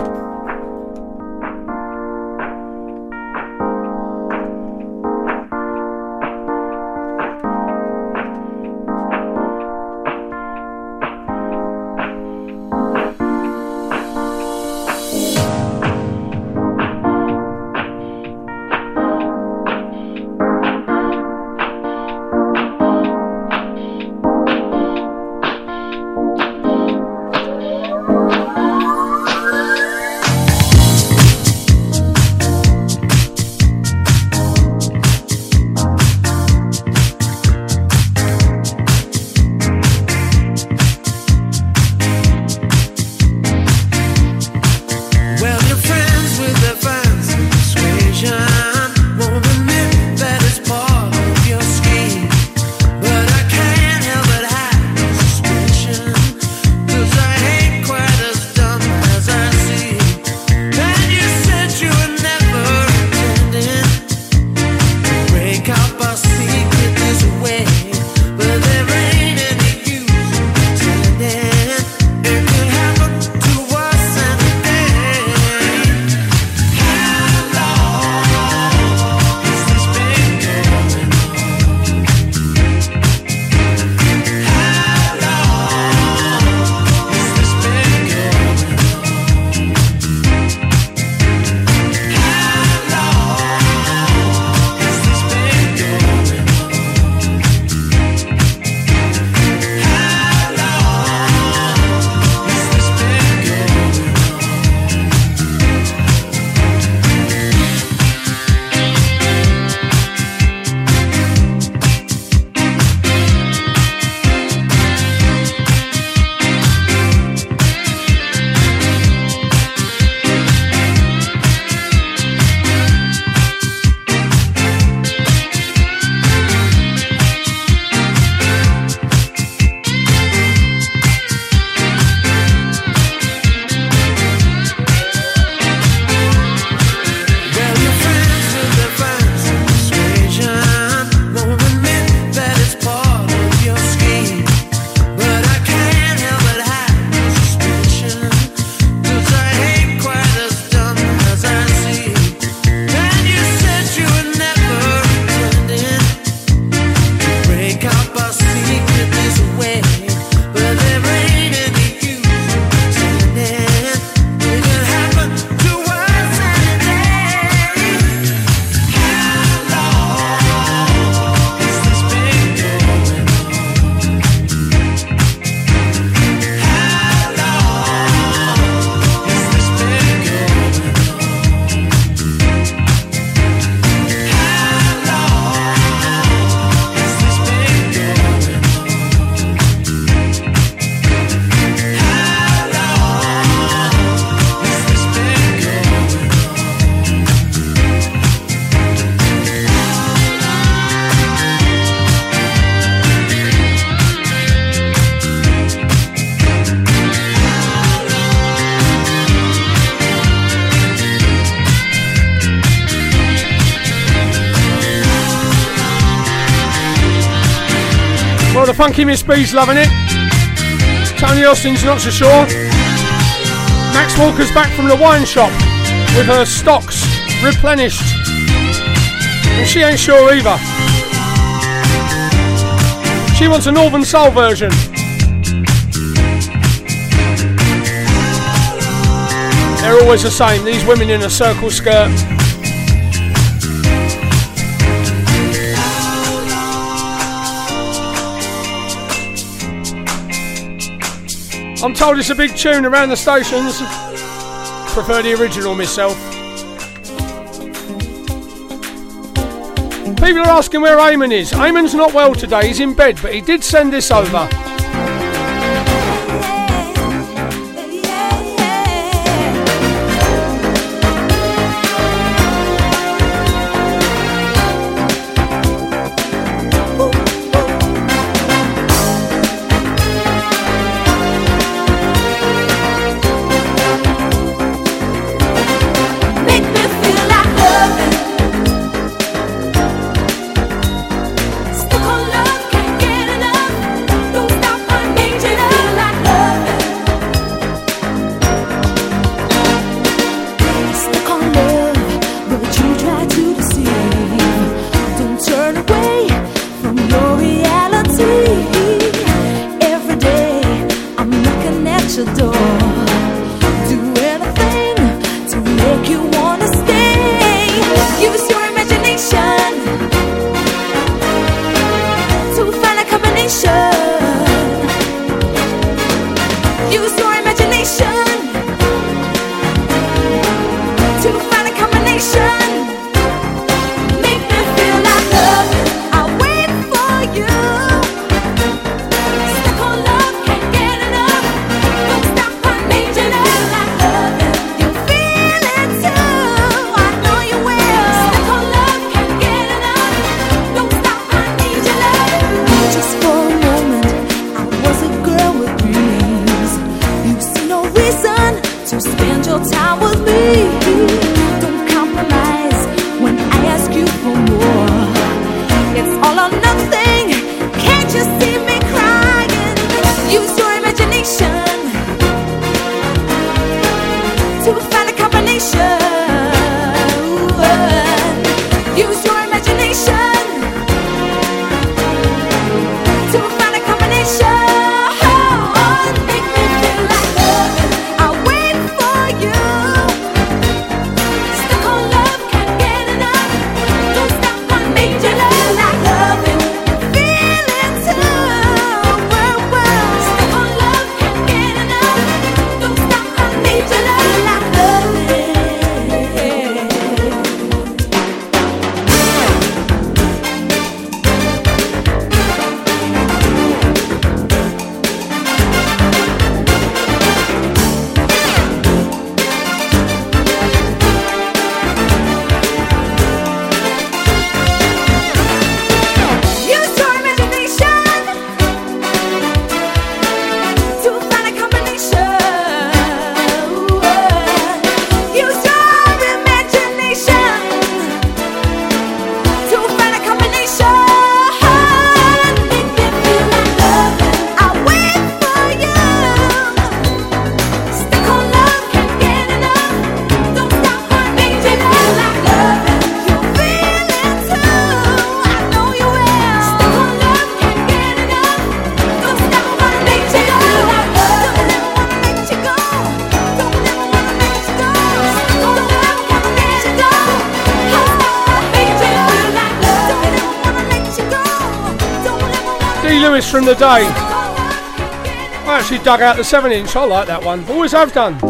Funky Miss B's loving it. Tony Austin's not so sure. Max Walker's back from the wine shop with her stocks replenished. And she ain't sure either. She wants a Northern Soul version. They're always the same, these women in a circle skirt. I'm told it's a big tune around the stations. Prefer the original myself. People are asking where Eamon is. Eamon's not well today, he's in bed, but he did send this over. from the day. I actually dug out the 7 inch, I like that one. Always have done.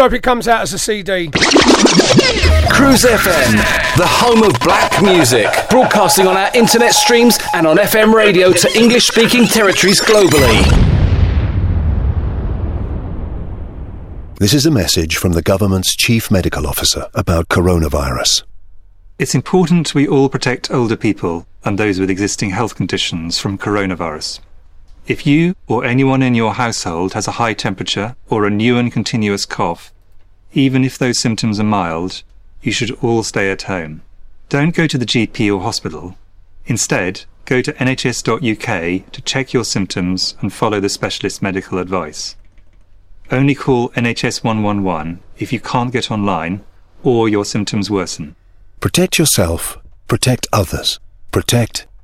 Hope it comes out as a CD. Cruise FM, the home of black music, broadcasting on our internet streams and on FM radio to English speaking territories globally. This is a message from the government's chief medical officer about coronavirus. It's important we all protect older people and those with existing health conditions from coronavirus. If you or anyone in your household has a high temperature or a new and continuous cough, even if those symptoms are mild, you should all stay at home. Don't go to the GP or hospital. Instead, go to nhs.uk to check your symptoms and follow the specialist medical advice. Only call NHS 111 if you can't get online or your symptoms worsen. Protect yourself, protect others, protect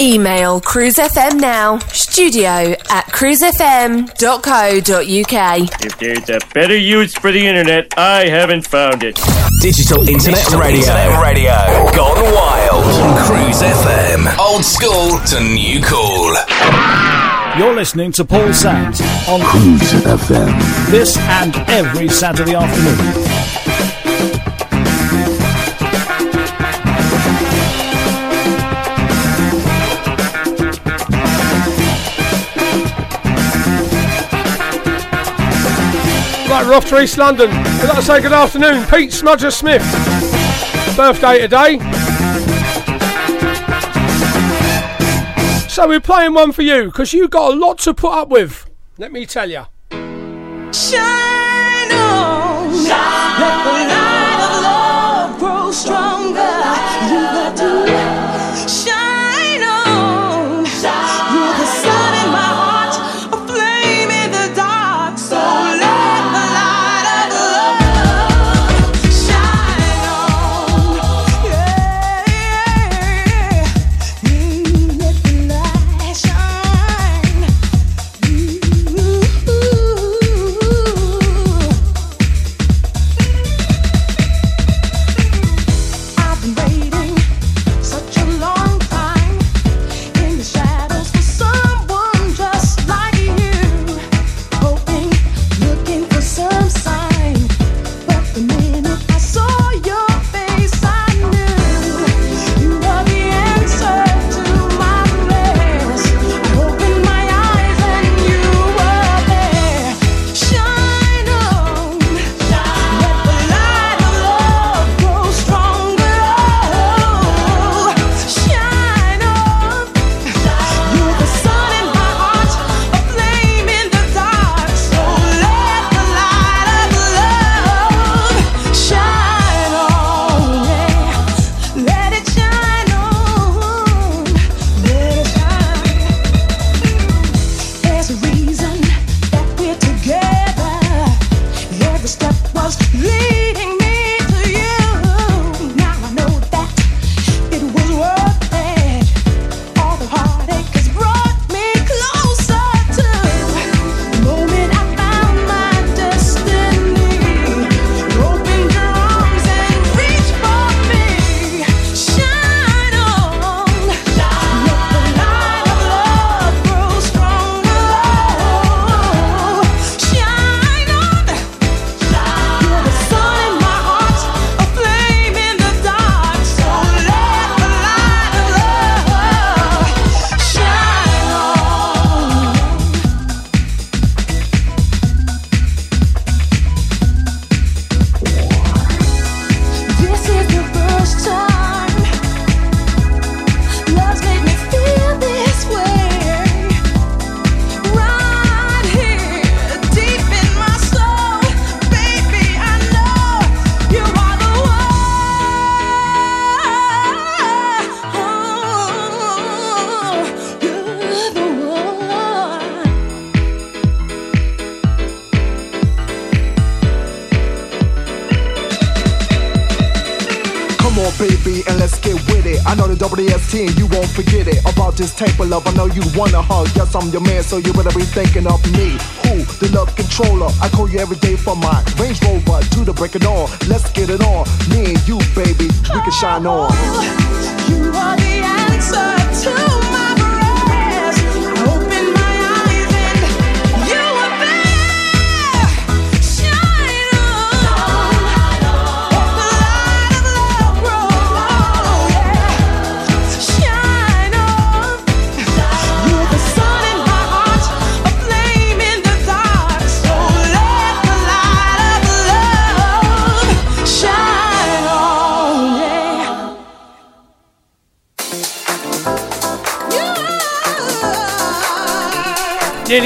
Email Cruise FM now, studio at cruisefm.co.uk. If there's a better use for the internet, I haven't found it. Digital Internet Digital Radio. Internet Radio. Gone wild. On Cruise FM. Old school to new cool. You're listening to Paul Sams on Cruise FM. this and every Saturday afternoon. Right, we're off to East London. We'd like to say good afternoon. Pete Smudger Smith. Birthday today. So we're playing one for you because you got a lot to put up with. Let me tell you. Shine I'm your man, so you better be thinking of me. Who? The love controller. I call you every day for my Range Rover to the break it all. Let's get it on. Me and you, baby, we can shine on. Oh, you are the answer.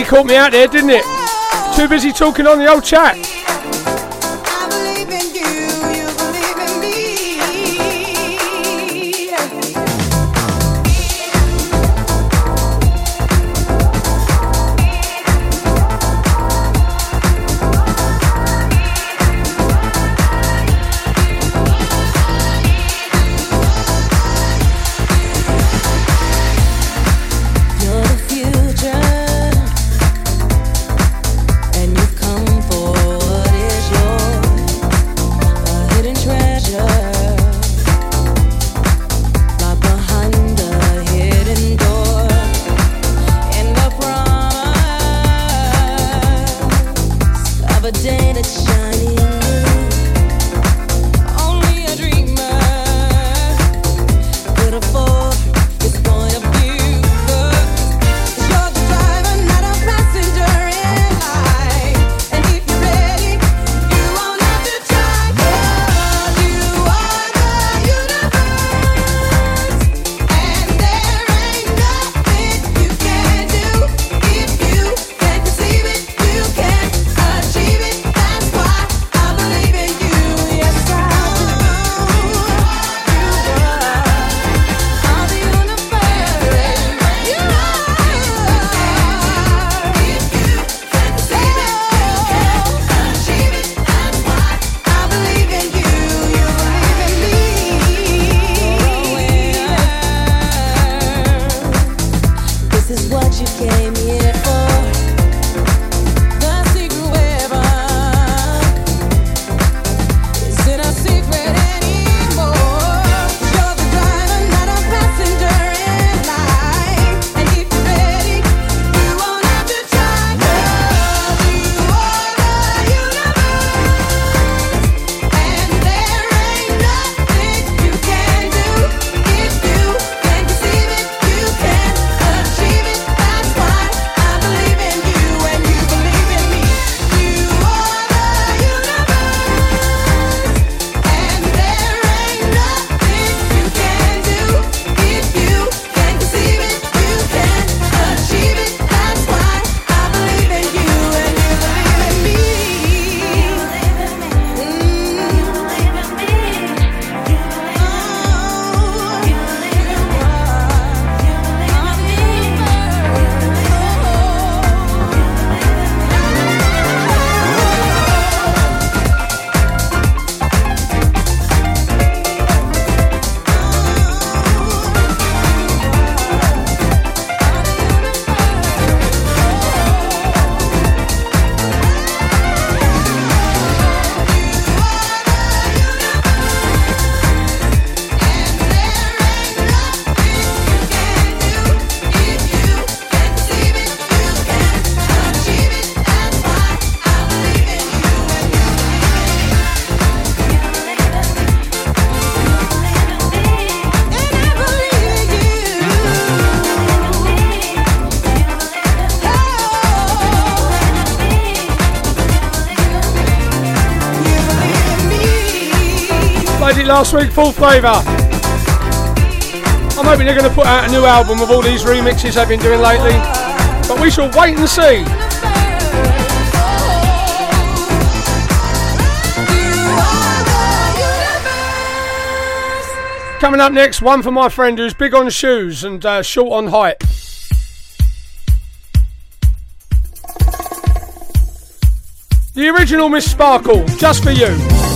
caught me out there, didn't it? Too busy talking on the old chat. last week, Full Flava. I'm hoping they're going to put out a new album with all these remixes they've been doing lately, but we shall wait and see. Coming up next, one for my friend who's big on shoes and uh, short on height. The original Miss Sparkle, just for you.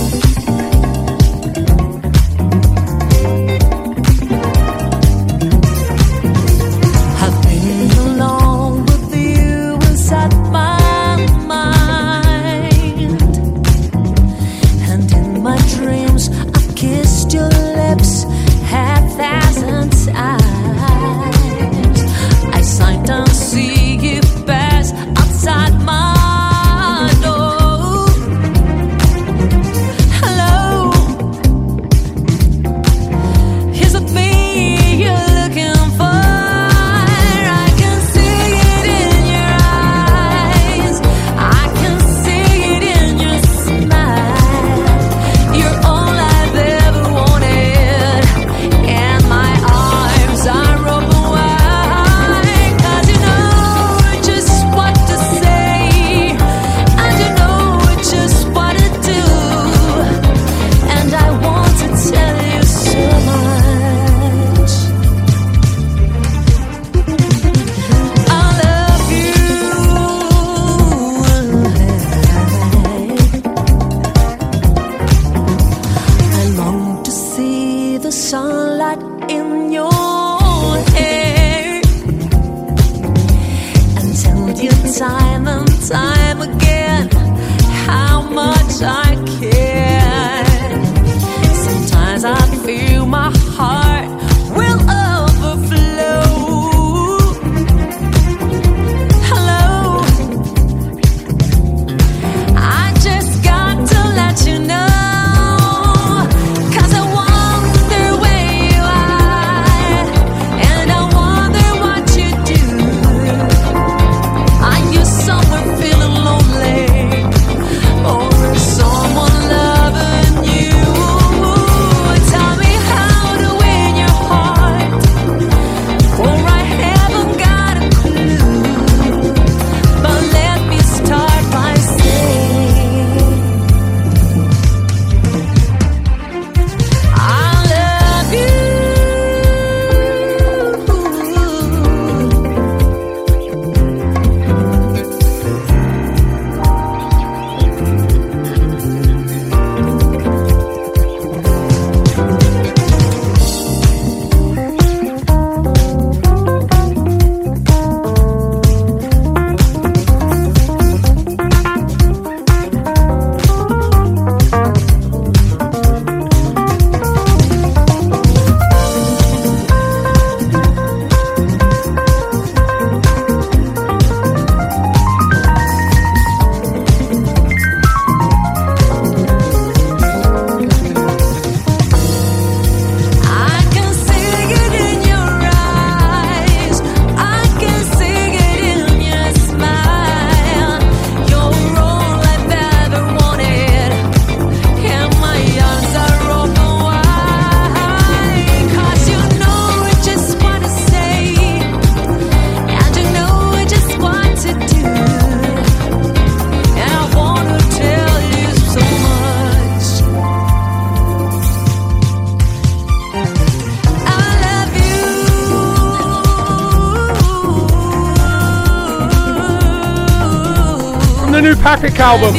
Papik album.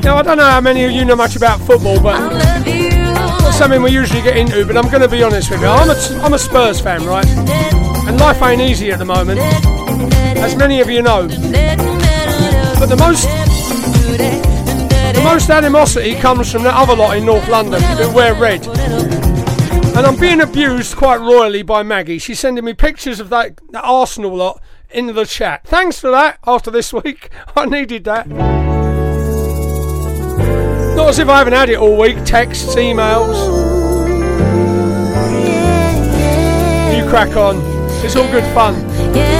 Now, I don't know how many of you know much about football, but it's something we usually get into, but I'm going to be honest with you. I'm a, I'm a Spurs fan, right? And life ain't easy at the moment, as many of you know. But the most the most animosity comes from that other lot in North London who wear red. And I'm being abused quite royally by Maggie. She's sending me pictures of that, that Arsenal lot into the chat. Thanks for that after this week. I needed that. Not as if I haven't had it all week. Texts, emails. You crack on. It's all good fun.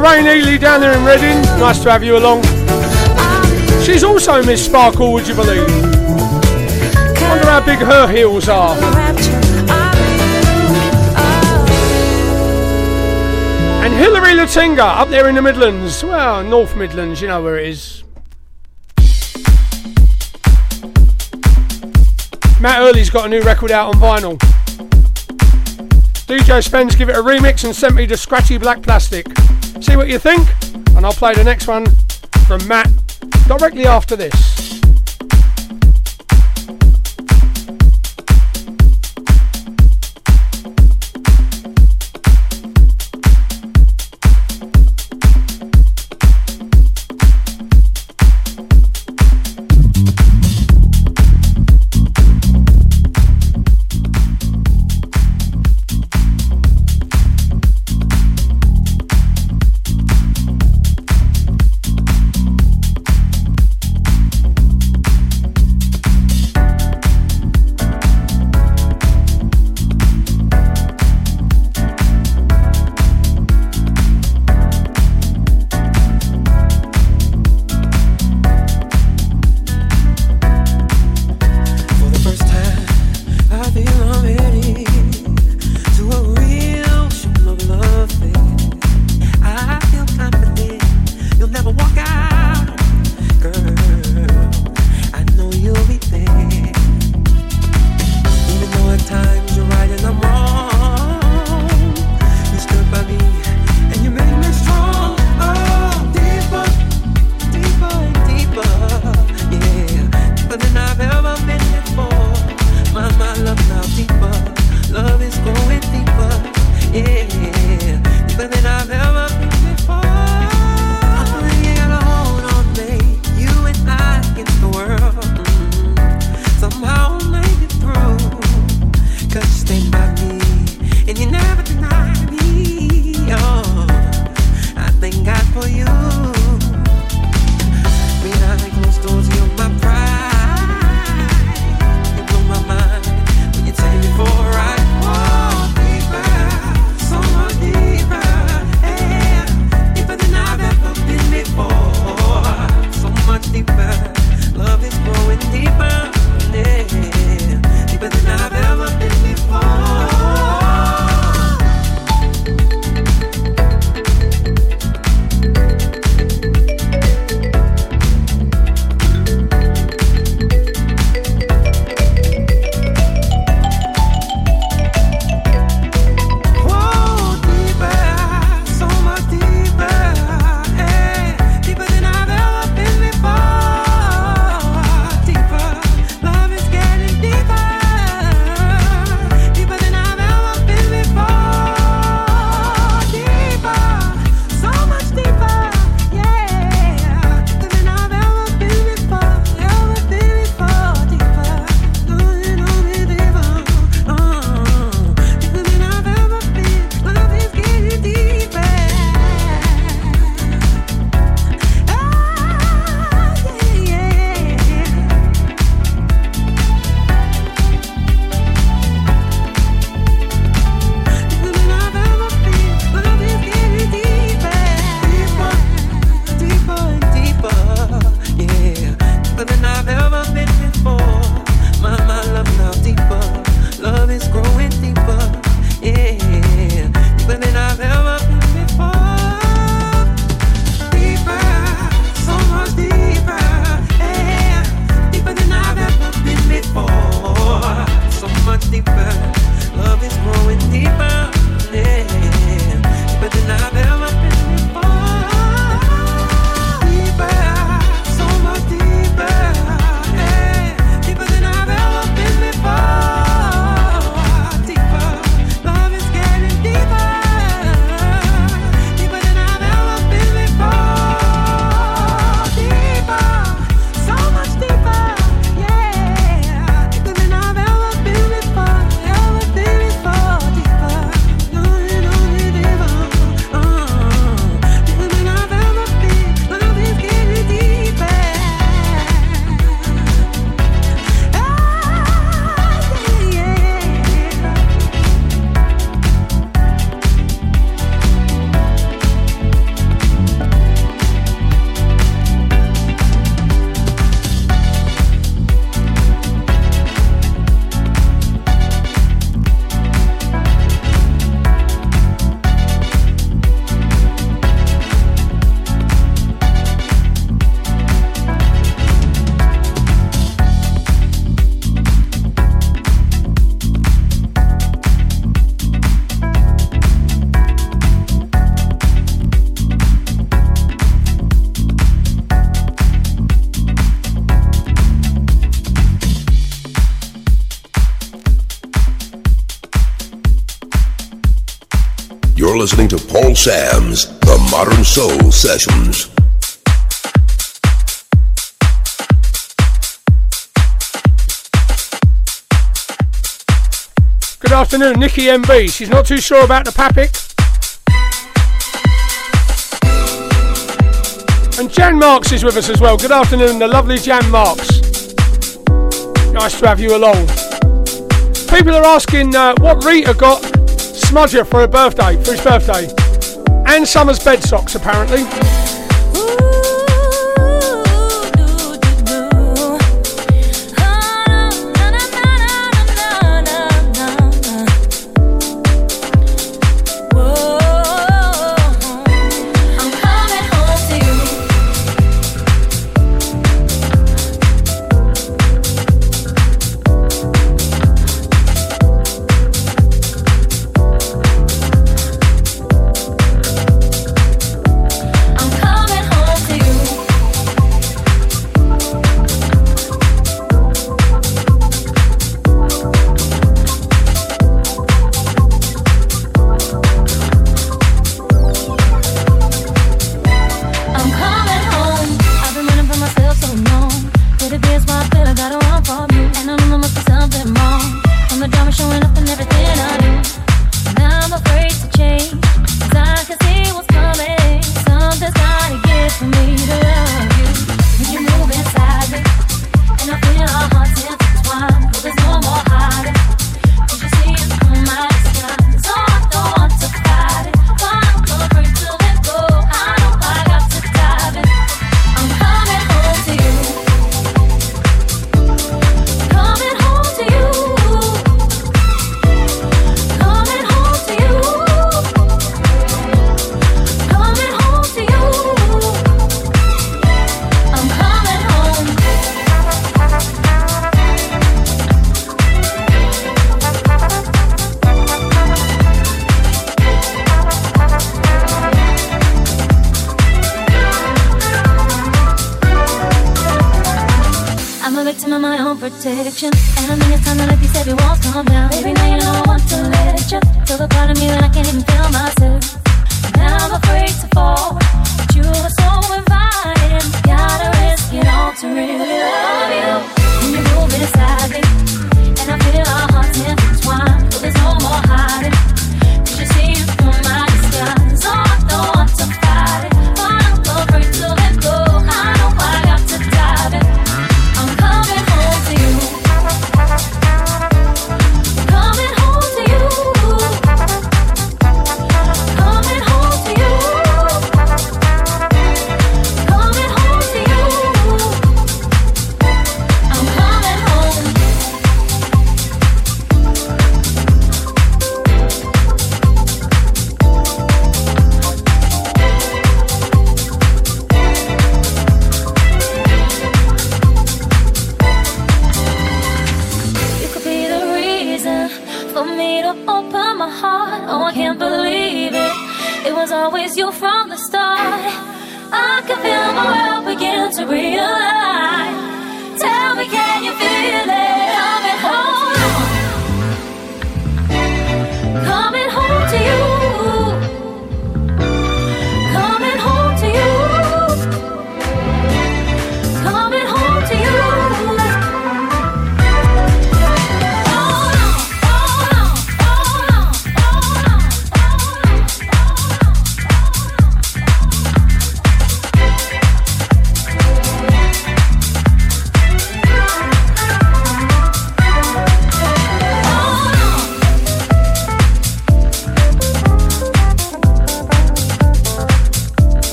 Lorraine Ely down there in Reading. Nice to have you along. She's also Miss Sparkle, would you believe? Wonder how big her heels are. And Hilary Latinga up there in the Midlands. Well, North Midlands, you know where it is. Matt Early's got a new record out on vinyl. DJ Spence give it a remix and sent me the scratchy black plastic. See what you think? And I'll play the next one from Matt directly after this. Sams The Modern Soul Sessions. Good afternoon, Nikki MB. She's not too sure about the Papik. And Jan Marks is with us as well. Good afternoon, the lovely Jan Marks. Nice to have you along. People are asking uh, what Rita got Smudger for her birthday, for his birthday and Summers bed socks, apparently.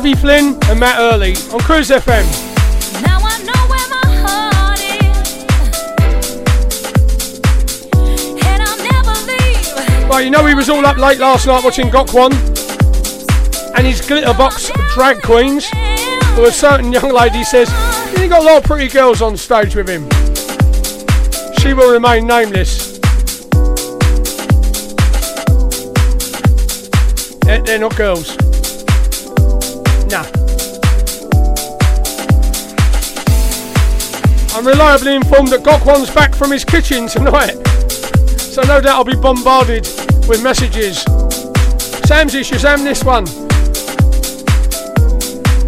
Abi Flynn and Matt Early on Cruise FM. Well, you know he was all up late last night watching Gok Wan and his glitter box drag queens. Well, a certain young lady says he got a lot of pretty girls on stage with him. She will remain nameless. They're not girls. Nah. I'm reliably informed that Gok Wan's back from his kitchen tonight, so no doubt I'll be bombarded with messages. Samsy Shazam this one.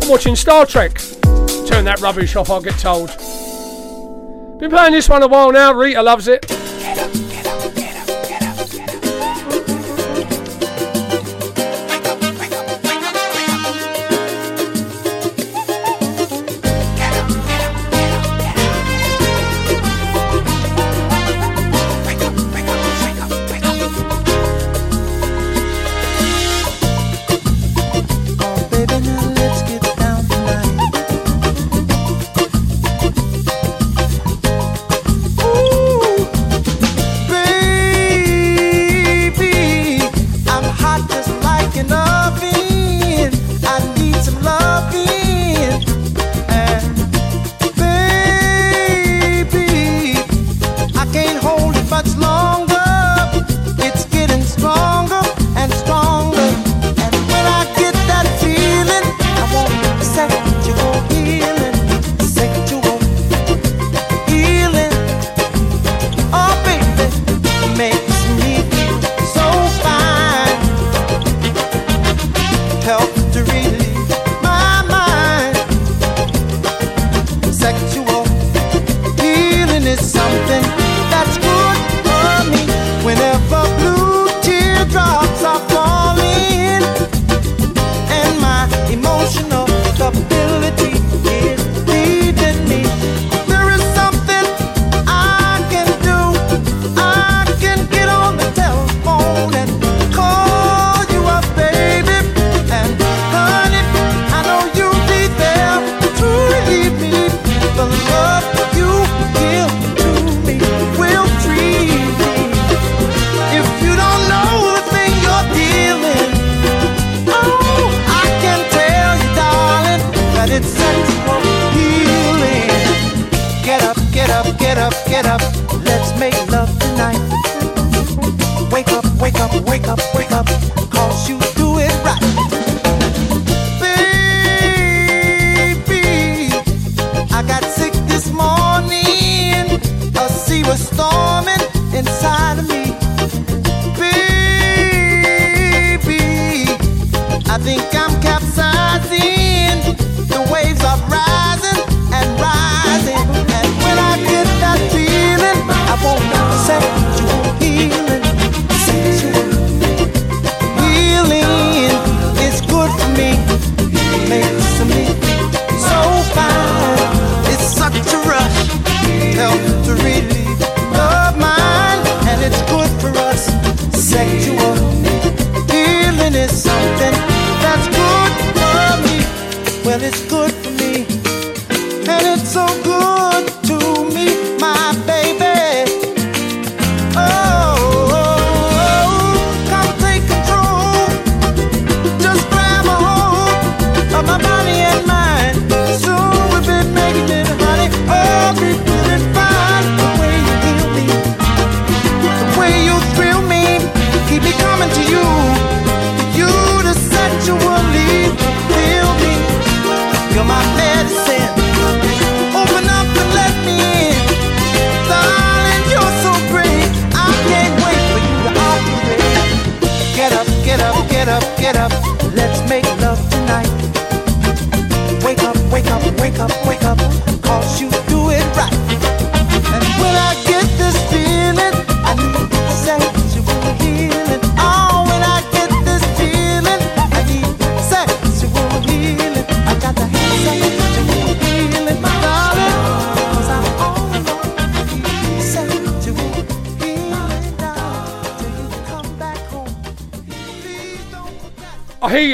I'm watching Star Trek. Turn that rubbish off, I'll get told. Been playing this one a while now, Rita loves it.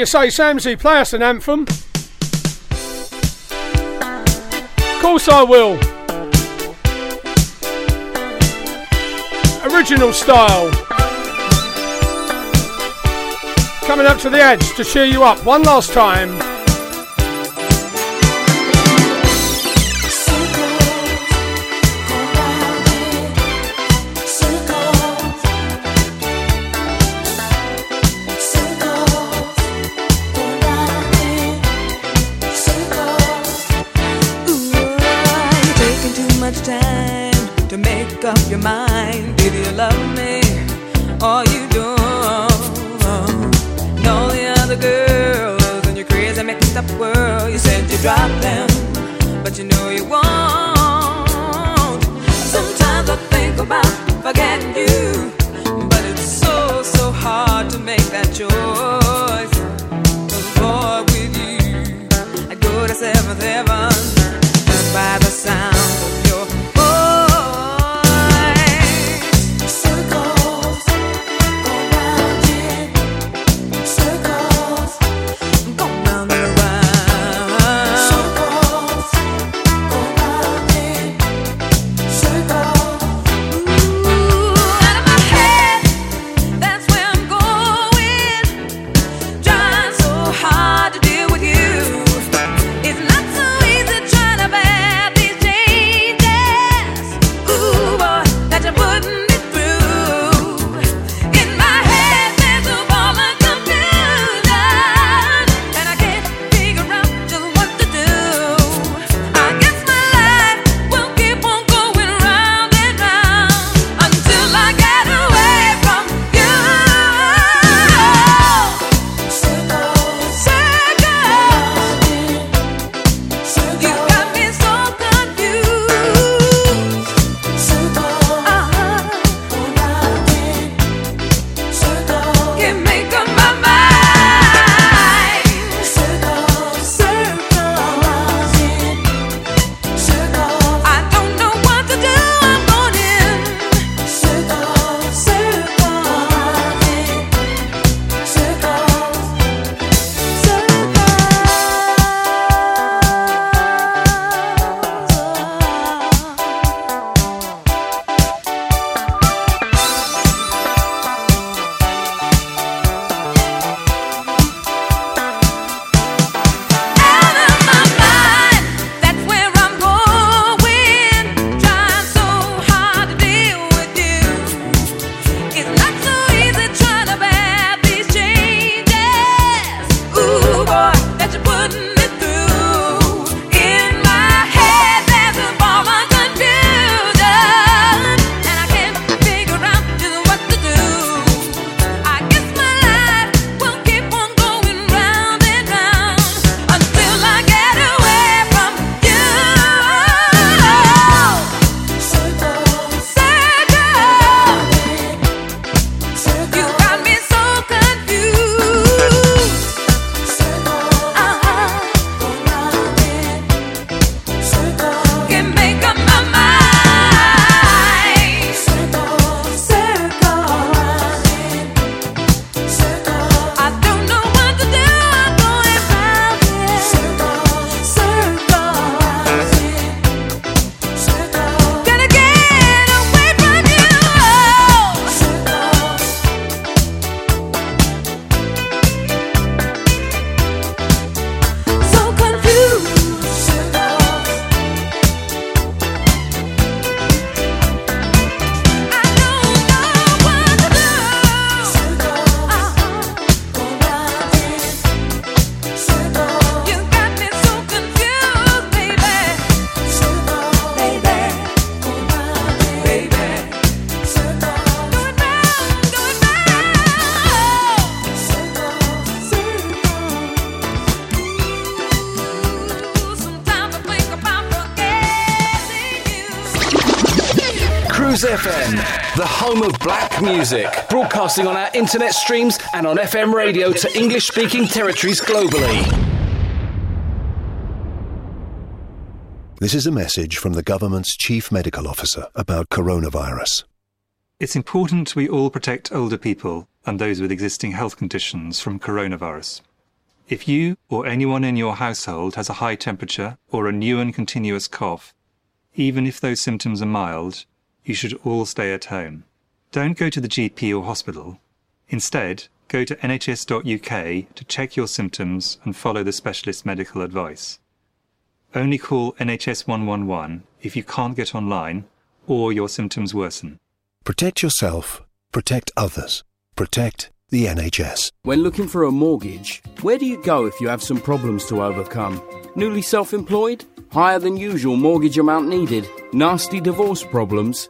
say, Samsy, play us an anthem. Of course I will. Original style. Coming up to the edge to cheer you up one last time. Up mind. Baby, you love me, or you don't. And all the other girls in your crazy mixed up world, you said you dropped them, but you know you won't. Broadcasting on our internet streams and on FM radio to English speaking territories globally. This is a message from the government's chief medical officer about coronavirus. It's important we all protect older people and those with existing health conditions from coronavirus. If you or anyone in your household has a high temperature or a new and continuous cough, even if those symptoms are mild, you should all stay at home. Don't go to the GP or hospital. Instead, go to nhs.uk to check your symptoms and follow the specialist medical advice. Only call NHS 111 if you can't get online or your symptoms worsen. Protect yourself, protect others, protect the NHS. When looking for a mortgage, where do you go if you have some problems to overcome? Newly self employed? Higher than usual mortgage amount needed? Nasty divorce problems?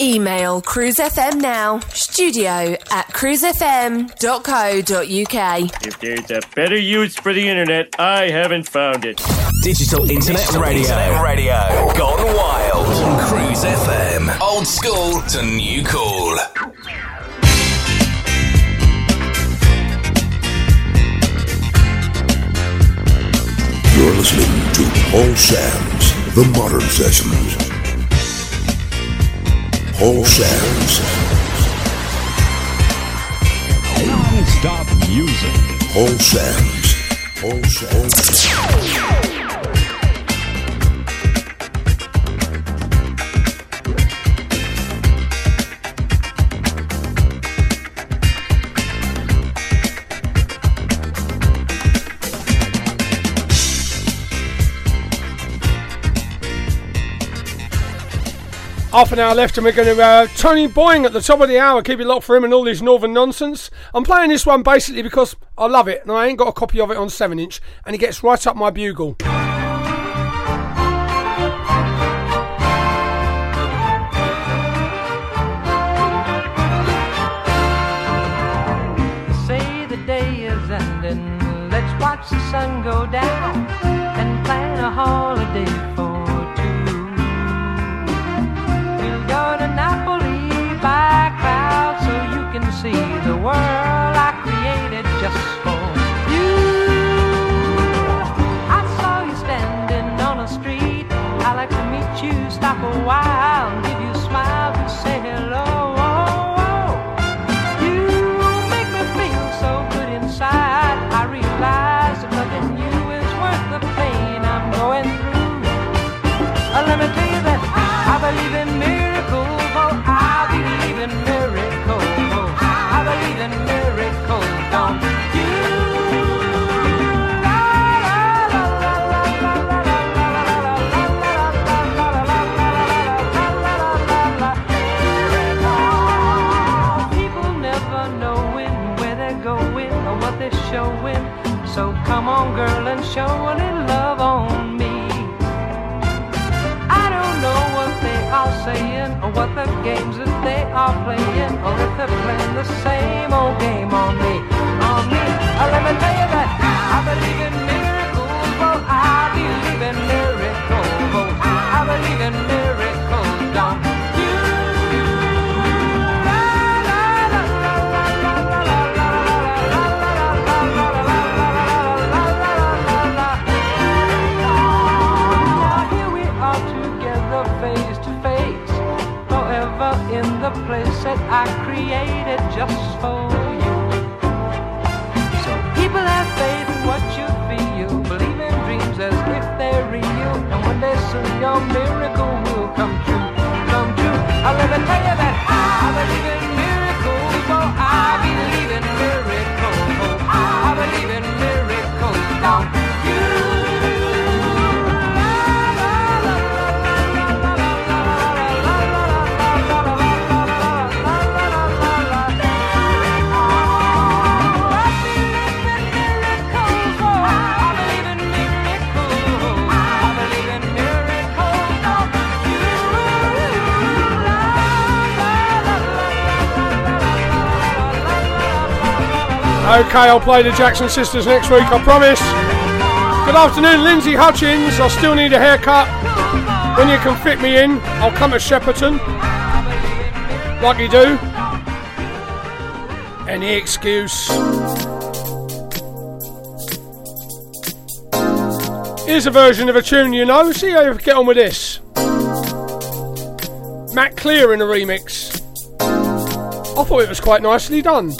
Email cruisefm now, studio at cruisefm.co.uk. If there's a better use for the internet, I haven't found it. Digital Internet Radio. Internet Radio. Gone wild. On Cruise FM. Old school to new cool. You're listening to Paul Sams The Modern Sessions. Paul Sams Non-stop music. Paul Sams Paul Sams Half an hour left, and we're going to uh, Tony Boying at the top of the hour. Keep it locked for him and all this northern nonsense. I'm playing this one basically because I love it, and I ain't got a copy of it on seven inch, and it gets right up my bugle. Show a little love on me. I don't know what they are saying or what the games that they are playing or if they're playing the same old game on me, on me. Uh, let me tell you that I believe in miracles. Oh, I believe in miracles. Oh, I believe in miracles. The place that I created just for you. So people have faith in what you feel, believe in dreams as if they're real, and one day soon your miracle will come true, come true. I'll never tell you that I believe in miracles, oh I believe in miracles, I believe in miracles. Don't Okay, I'll play the Jackson Sisters next week, I promise. Good afternoon, Lindsay Hutchins. I still need a haircut. When you can fit me in, I'll come to Shepperton. Like you do. Any excuse. Here's a version of a tune you know. See how you get on with this. Matt Kleer in a remix. I thought it was quite nicely done.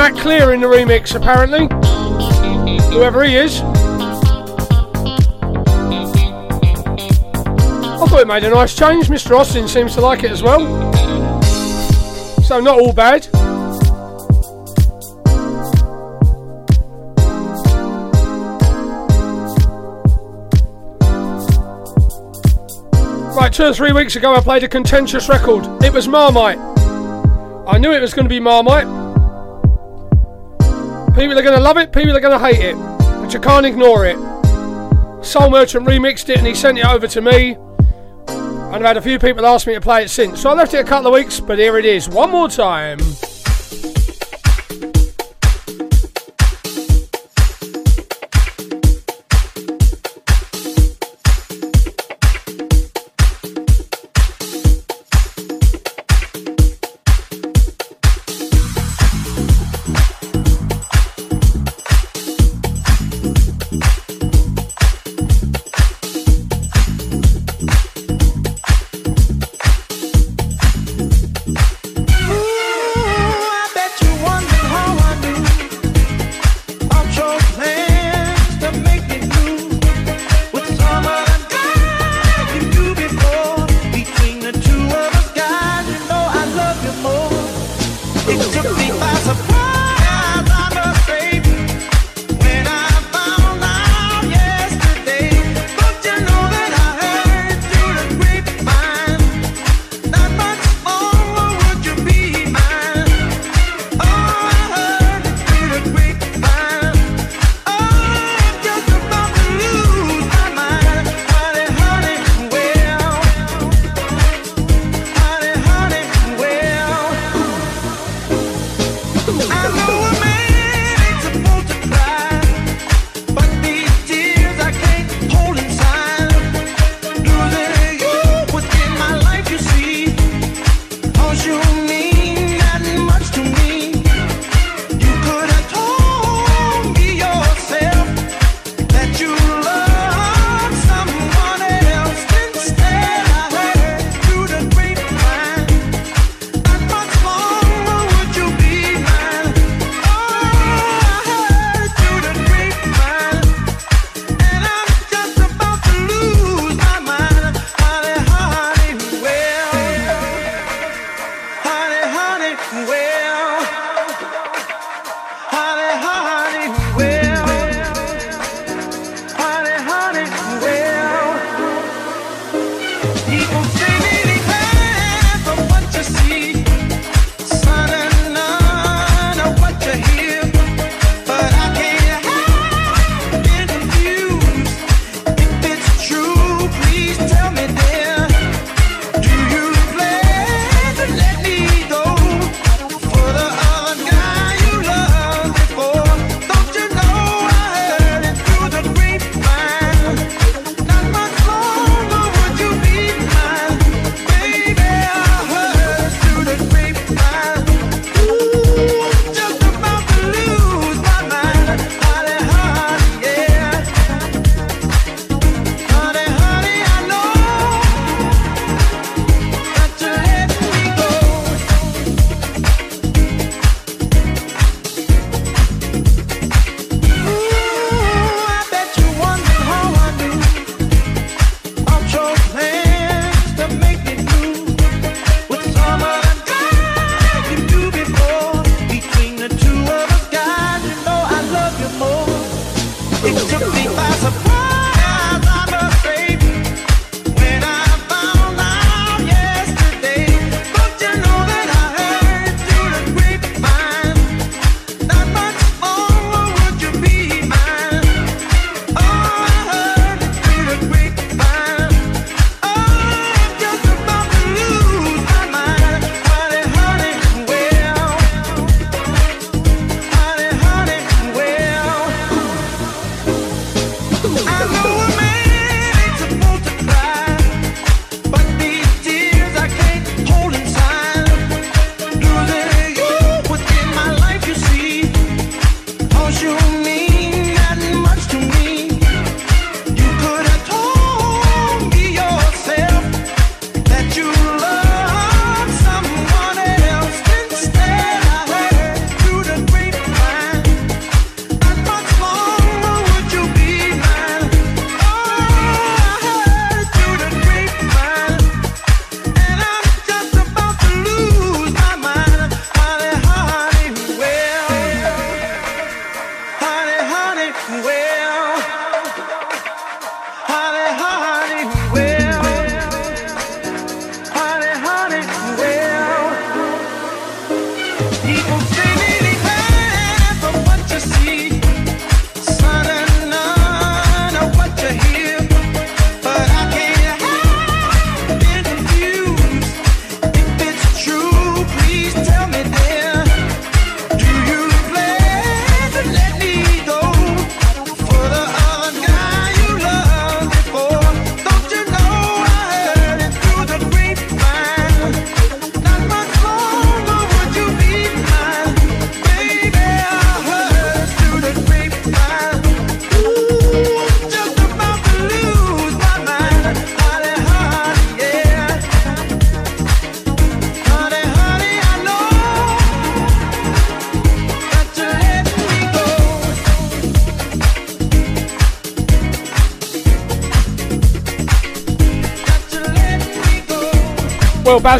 Matt Kleer in the remix, apparently. Whoever he is. I thought it made a nice change. Mr. Austin seems to like it as well. So, not all bad. Right, two or three weeks ago, I played a contentious record. It was Marmite. I knew it was going to be Marmite. People are going to love it, people are going to hate it, but you can't ignore it. Soul Merchant remixed it and he sent it over to me. And I've had a few people ask me to play it since. So I left it a couple of weeks, but here it is, one more time.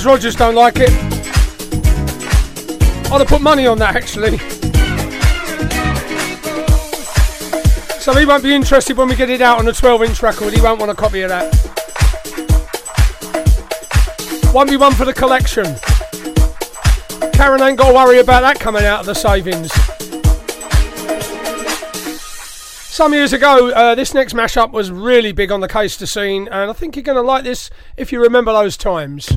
Well, Rogers don't like it. I'd have put money on that actually. So he won't be interested when we get it out on a 12 inch record. He won't want a copy of that. 1v1 for the collection. Karen ain't got to worry about that coming out of the savings. Some years ago, uh, this next mashup was really big on the to scene, and I think you're going to like this if you remember those times.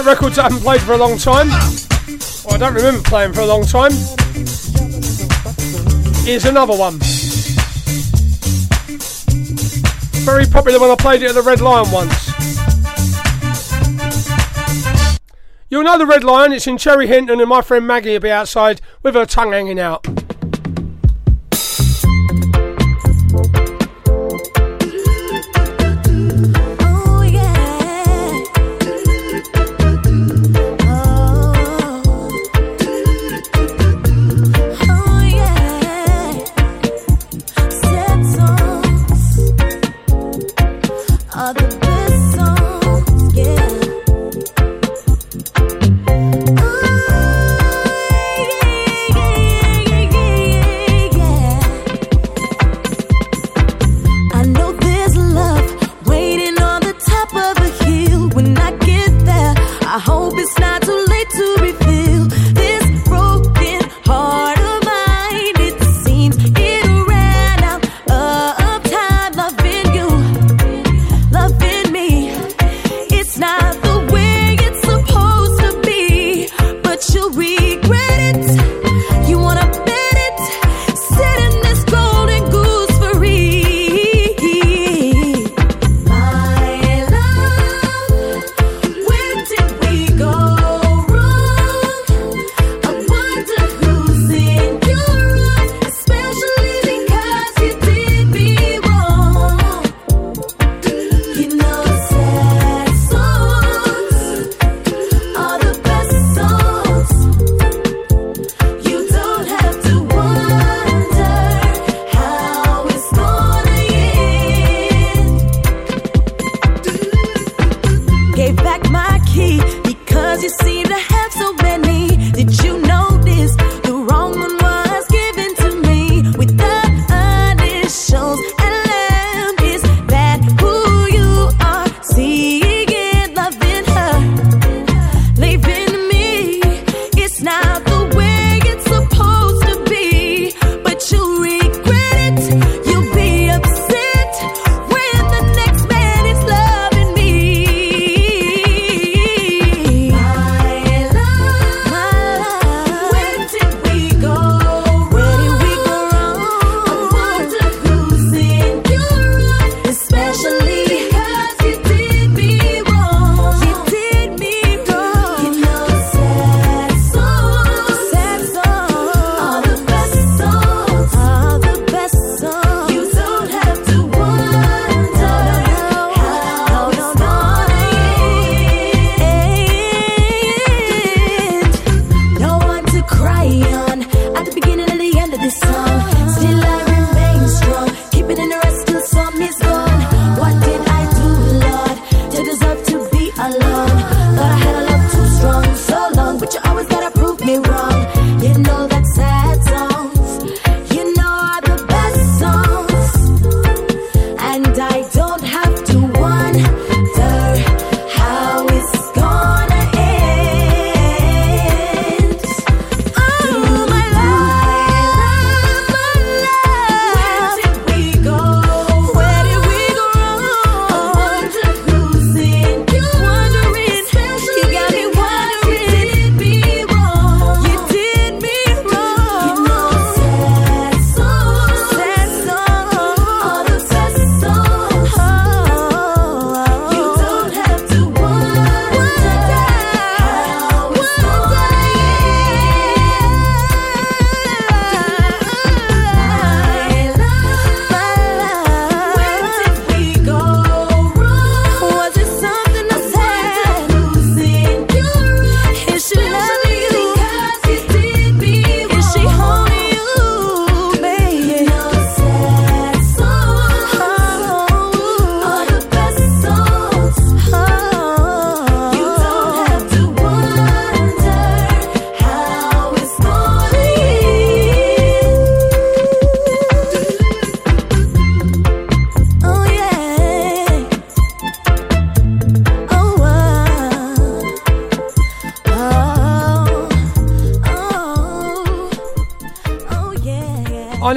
about records I haven't played for a long time, or I don't remember playing for a long time, is another one. Very popular when I played it at the Red Lion once. You'll know the Red Lion, it's in Cherry Hinton, and my friend Maggie will be outside with her tongue hanging out.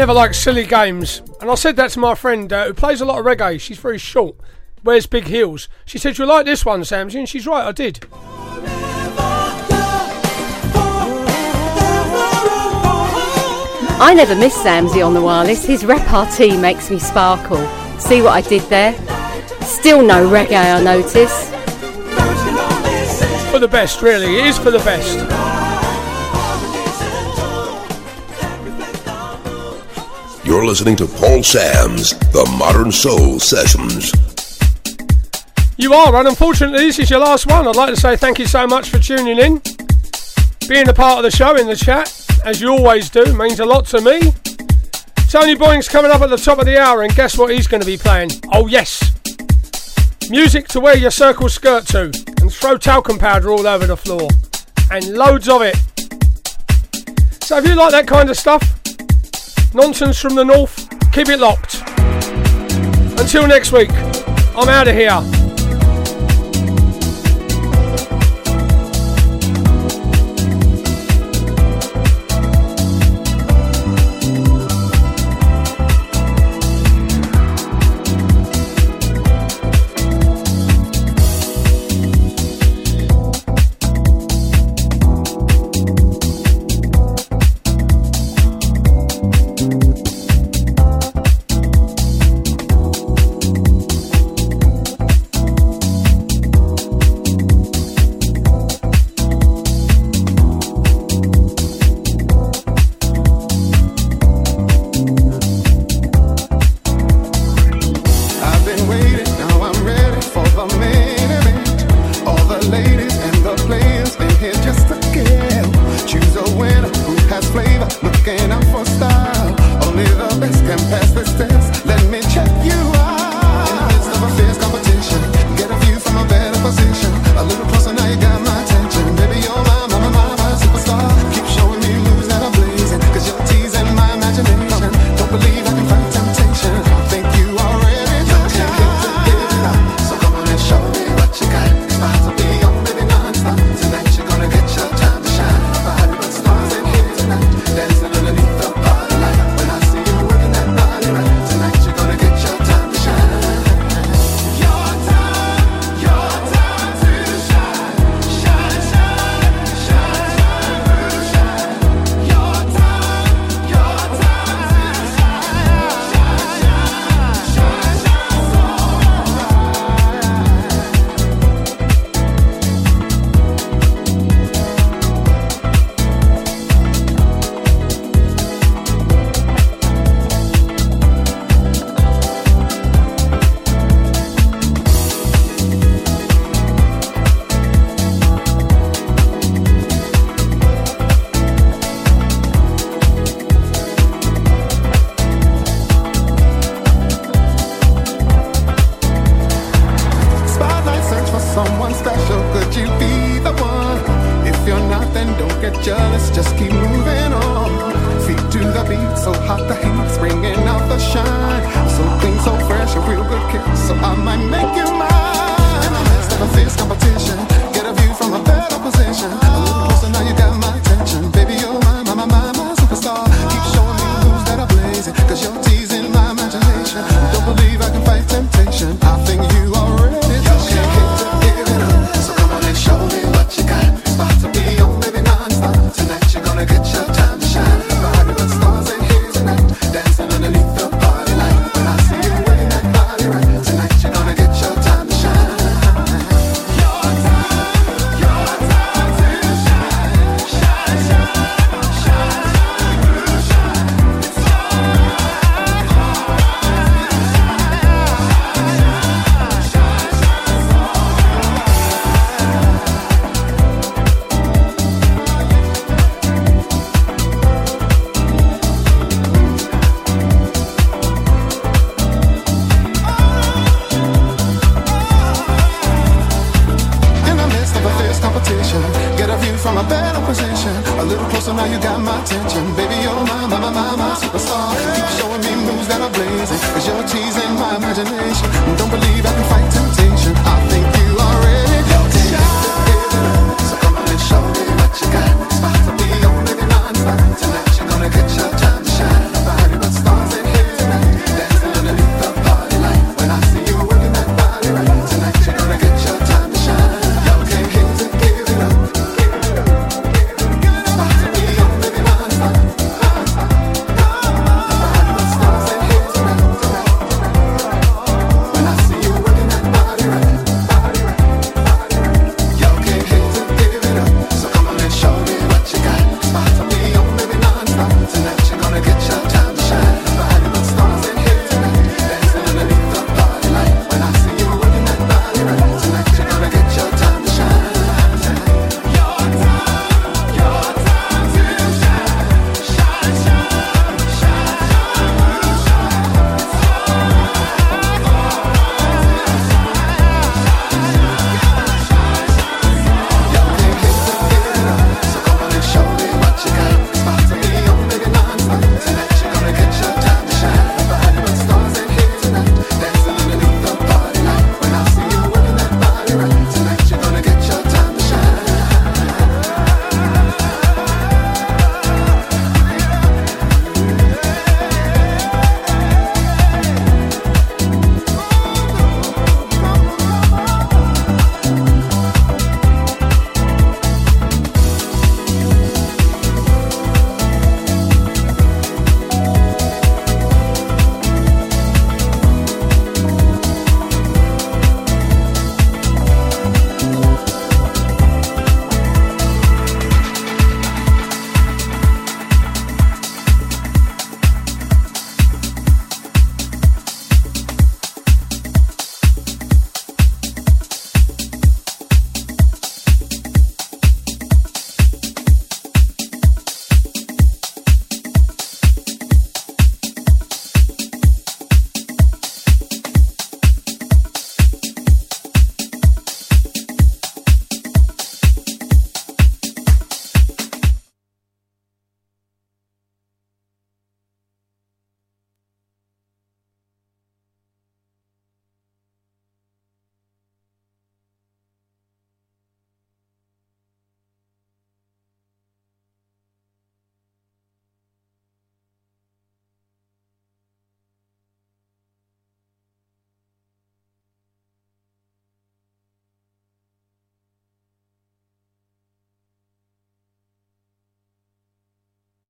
never like silly games, and I said that to my friend uh, who plays a lot of reggae. She's very short, wears big heels. She said, You like this one, Samson? And she's right, I did. I never miss Samsy on the wireless. His repartee makes me sparkle. See what I did there? Still no reggae, I notice. For the best, really. It is for the best. listening to Paul Sams The Modern Soul Sessions. You are, and unfortunately, this is your last one. I'd like to say thank you so much for tuning in, being a part of the show in the chat, as you always do, means a lot to me. Tony Boying's coming up at the top of the hour, and guess what he's going to be playing? Oh, yes, music to wear your circle skirt to, and throw talcum powder all over the floor, and loads of it. So, if you like that kind of stuff, Nonsense from the North. Keep it locked. Until next week, I'm out of here.